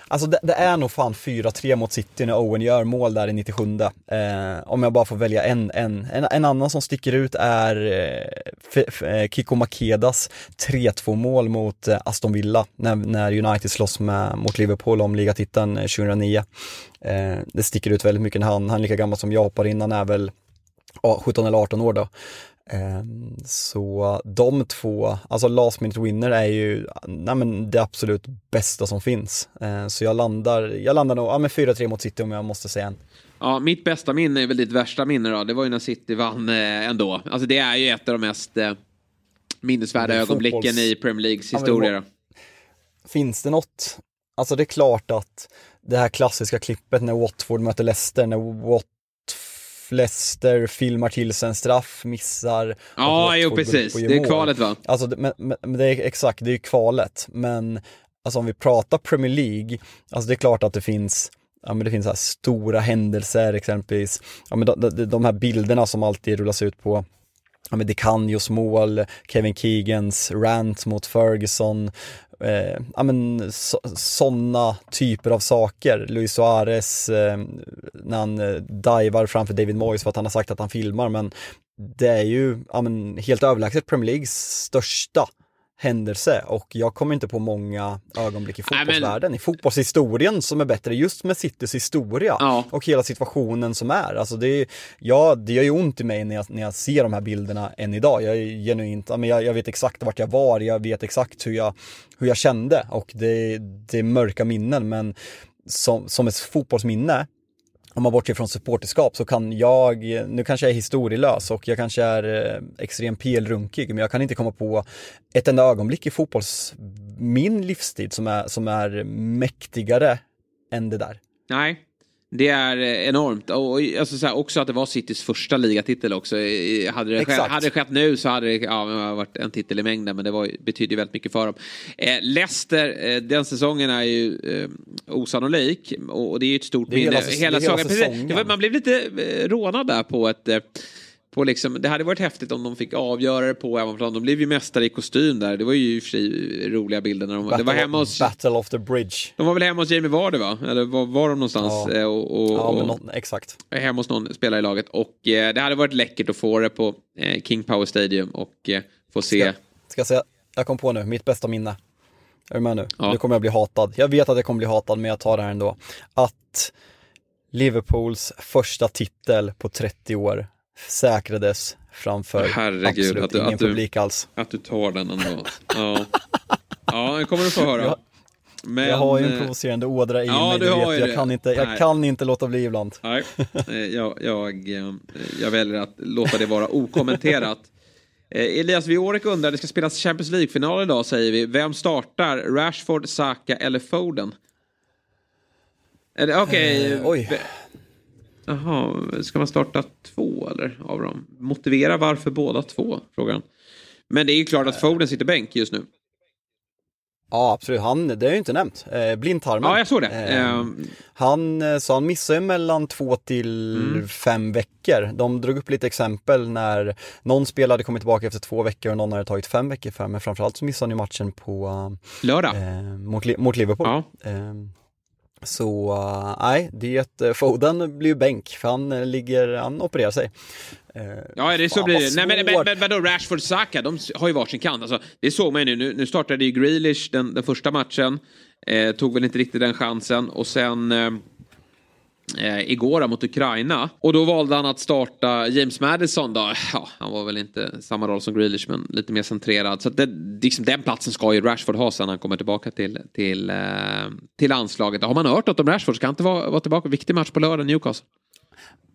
alltså det, det är nog fan 4-3 mot City när Owen gör mål där i 97. Eh, om jag bara får välja en, en, en, en annan som sticker ut är eh, F- F- eh, Kiko Makedas 3-2 mål mot eh, Aston Villa när, när United slåss med, mot Liverpool om ligatiteln eh, 2009. Eh, det sticker ut väldigt mycket när han, han är lika gammal som jag hoppar in, han är väl 17 eller 18 år då. Ehm, Så de två, alltså last minute winner är ju nej men det absolut bästa som finns. Ehm, Så jag landar, jag landar nog, ja men 4-3 mot City om jag måste säga en. Ja, mitt bästa minne är väl ditt värsta minne då. Det var ju när City vann eh, ändå. Alltså det är ju ett av de mest eh, minnesvärda ögonblicken fotbolls- i Premier Leagues Ja, historia. det då. Finns det något, alltså det är klart att det här klassiska klippet när Watford möter Leicester, när Wat Leicester filmar till sig en straff, missar. Ja, jo precis. Det är kvalet va? Alltså, men, men, det är exakt, det är ju kvalet. Men alltså om vi pratar Premier League, alltså det är klart att det finns Ja men det finns så här stora händelser exempelvis, ja men de, de, de här bilderna som alltid rullas ut på ja men DeCanjos mål, Kevin Keegans rant mot Ferguson, eh, ja men sådana typer av saker. Luis Suarez eh, när han eh, divar framför David Moyes för att han har sagt att han filmar men det är ju ja, men, helt överlägset Premier Leagues största händelse och jag kommer inte på många ögonblick i fotbollsvärlden, i fotbollshistorien som är bättre just med Citys historia Ja. och hela situationen som är. Alltså det, är- ja, det gör ju ont i mig när jag, när jag ser de här bilderna än idag. Jag är genuint, men jag, jag vet exakt vart jag var, jag vet exakt hur jag, hur jag kände och det, det är mörka minnen men som, som ett fotbollsminne om man bortser från supporterskap så kan jag, nu kanske jag är historielös och jag kanske är eh, extrem extremt PL-runkig, men jag kan inte komma på ett enda ögonblick i fotbolls, min livstid som är, som är mäktigare än det där. Nej, det är eh, enormt. Och alltså, så här, också att det var Citys första ligatitel också. Eh, Hade det, skett, hade det skett nu så hade det, ja, varit en titel i mängden. Men det var, betyder ju väldigt mycket för dem. Eh, Leicester, eh, den säsongen är ju eh, osannolik. Och, och det är ju ett stort minne. hela hela. Precis. säsongen. Var- Man blev lite eh, rånad där på ett... På liksom, det hade varit häftigt om de fick avgöra det på Hemmaplan. De blev ju mästare i kostym där. Det var ju i och för sig roliga bilder. När de, det var Battle- hemma hos... Battle of the Bridge. De var väl hemma hos Jamie Vardy va? Eller var, var de någonstans? Ja. Eh, Och, och, Ja, men och- nå- exakt. hemma hos någon spelare i laget. Och eh, det hade varit läckert att få det på eh, King Power Stadium och eh, få se. Ska, ska jag säga, jag kom på nu, mitt bästa minne. Är du med nu? Ja. Nu kommer jag bli hatad. Jag vet att jag kommer bli hatad, men jag tar det här ändå. Att Liverpools första titel på 30 år säkrades framför Herregud, absolut att du- ingen att du- publik alls. Att du tar den ändå. ja. ja, det kommer du få höra. Jag- Men, jag har ju en eh, provocerande ådra i ja, mig, du du har vet. ju Jag det. kan, inte, jag Nej. kan inte låta bli ibland. Nej, eh, jag, jag, eh, jag väljer att låta det vara okommenterat. Elias Viorek undrar, det ska spelas Champions League-final idag säger vi. Vem startar? Rashford, Saka eller Foden? Okej. Eh, ve- Jaha, ska man starta två eller av dem? Motivera varför båda två? Frågar han. Men det är ju klart att Foden sitter bänk just nu. Ja, absolut. Han, det har jag ju inte nämnt. Eh, blindtarmen. Ja, jag såg det. Eh, Ehm. han, eh, så han missade mellan två till Mm. fem veckor. De drog upp lite exempel när någon spelare hade kommit tillbaka efter två veckor och någon hade tagit fem veckor för. Men framförallt så missade han ju matchen på Lördag. eh, mot, mot Liverpool. Ja. Så eh, nej, det är eh, Foden blir ju bänk för han eh, ligger, han opererar sig. Ja, det så blir det. Nej, men, men, men vadå, Rashford Saka, de har ju varsin kant. Alltså, det såg man ju nu. nu. Nu startade ju Grealish den, den första matchen. Eh, tog väl inte riktigt den chansen. Och sen eh, eh, igår mot Ukraina. Och då valde han att starta James Madison då. Ja, han var väl inte samma roll som Grealish, men lite mer centrerad. Så att det, liksom, den platsen ska ju Rashford ha sen han kommer tillbaka till, till, eh, till anslaget. Har man hört något om Rashford? Ska han inte vara, vara tillbaka? Viktig match på lördag, Newcastle.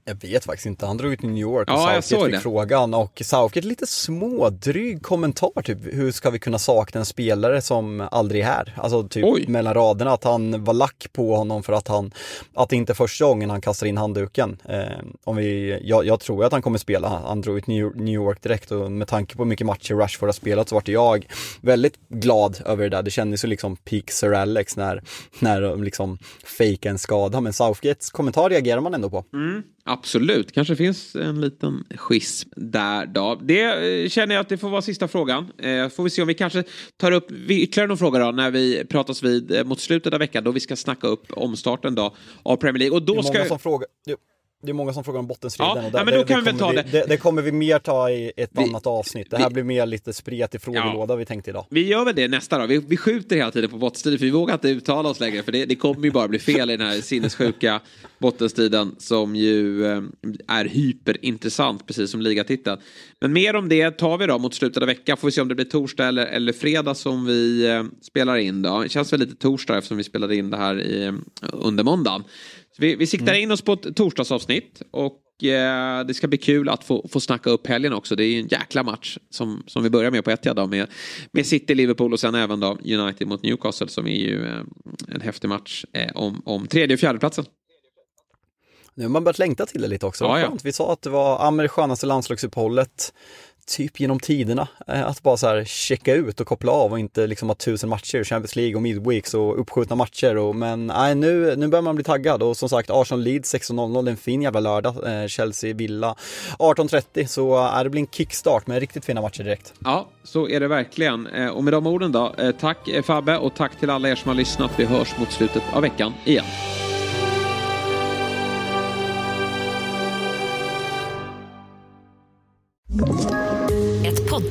Jag vet faktiskt inte, han drog ut New York och Ja, Southgate fick det. frågan och Southgate lite smådryg kommentar typ, hur ska vi kunna sakna en spelare som aldrig är här? Alltså typ Oj. mellan raderna att han var lack på honom för att han, att det inte är första gången han kastar in handduken. Eh, om vi, jag, jag tror att han kommer spela, han drog ut New York direkt och med tanke på hur mycket matcher Rashford har spelat så vart jag väldigt glad över det där. Det kändes ju liksom peak Sir Alex när, när de liksom fejkade en skada, men Southgates kommentar reagerar man ändå på. Absolut, kanske finns en liten schism där då. Det eh, känner jag att det får vara sista frågan. Eh, får vi se om vi kanske tar upp ytterligare någon fråga då när vi pratas vid eh, mot slutet av veckan då vi ska snacka upp omstarten då av Premier League. Och Det då är många ska... som frågar, det, det är många som frågar om bottenstriden. Ja, och ja, men då kan vi ta vi, det. det. Det kommer vi mer ta i ett Vi- annat avsnitt. Det här vi- blir mer lite spretig frågelåda vi tänkte idag. Vi gör väl det nästa då. Vi, vi skjuter hela tiden på bottenstriden för vi vågar inte uttala oss längre för det, det kommer ju bara bli fel i den här sinnessjuka bottenstriden som ju eh, är hyperintressant precis som ligatiteln. Men mer om det tar vi då mot slutet av veckan. Får vi se om det blir torsdag eller, eller fredag som vi eh, spelar in då. Det känns väl lite torsdag eftersom vi spelade in det här i, under måndagen. Vi, vi siktar in oss på ett torsdagsavsnitt och eh, det ska bli kul att få, få snacka upp helgen också. Det är ju en jäkla match som, som vi börjar med på ett då med, med City, Liverpool och sen även då United mot Newcastle som är ju eh, en häftig match eh, om, om tredje och fjärdeplatsen. Nu har man börjat längta till det lite också. Ja, ja. Vi sa att det var ja, det skönaste landslagsuppehållet typ genom tiderna. Eh, att bara så här checka ut och koppla av och inte liksom ha tusen matcher, Champions League och Midweeks och uppskjutna matcher. Och, men nej, nu, nu börjar man bli taggad och som sagt Arsenal Leeds 16.00, det är en fin jävla lördag. Eh, Chelsea Villa 18.30 så äh, det blir en kickstart med riktigt fina matcher direkt. Ja, så är det verkligen. Eh, och med de orden då, tack Fabbe och tack till alla er som har lyssnat. Vi hörs mot slutet av veckan igen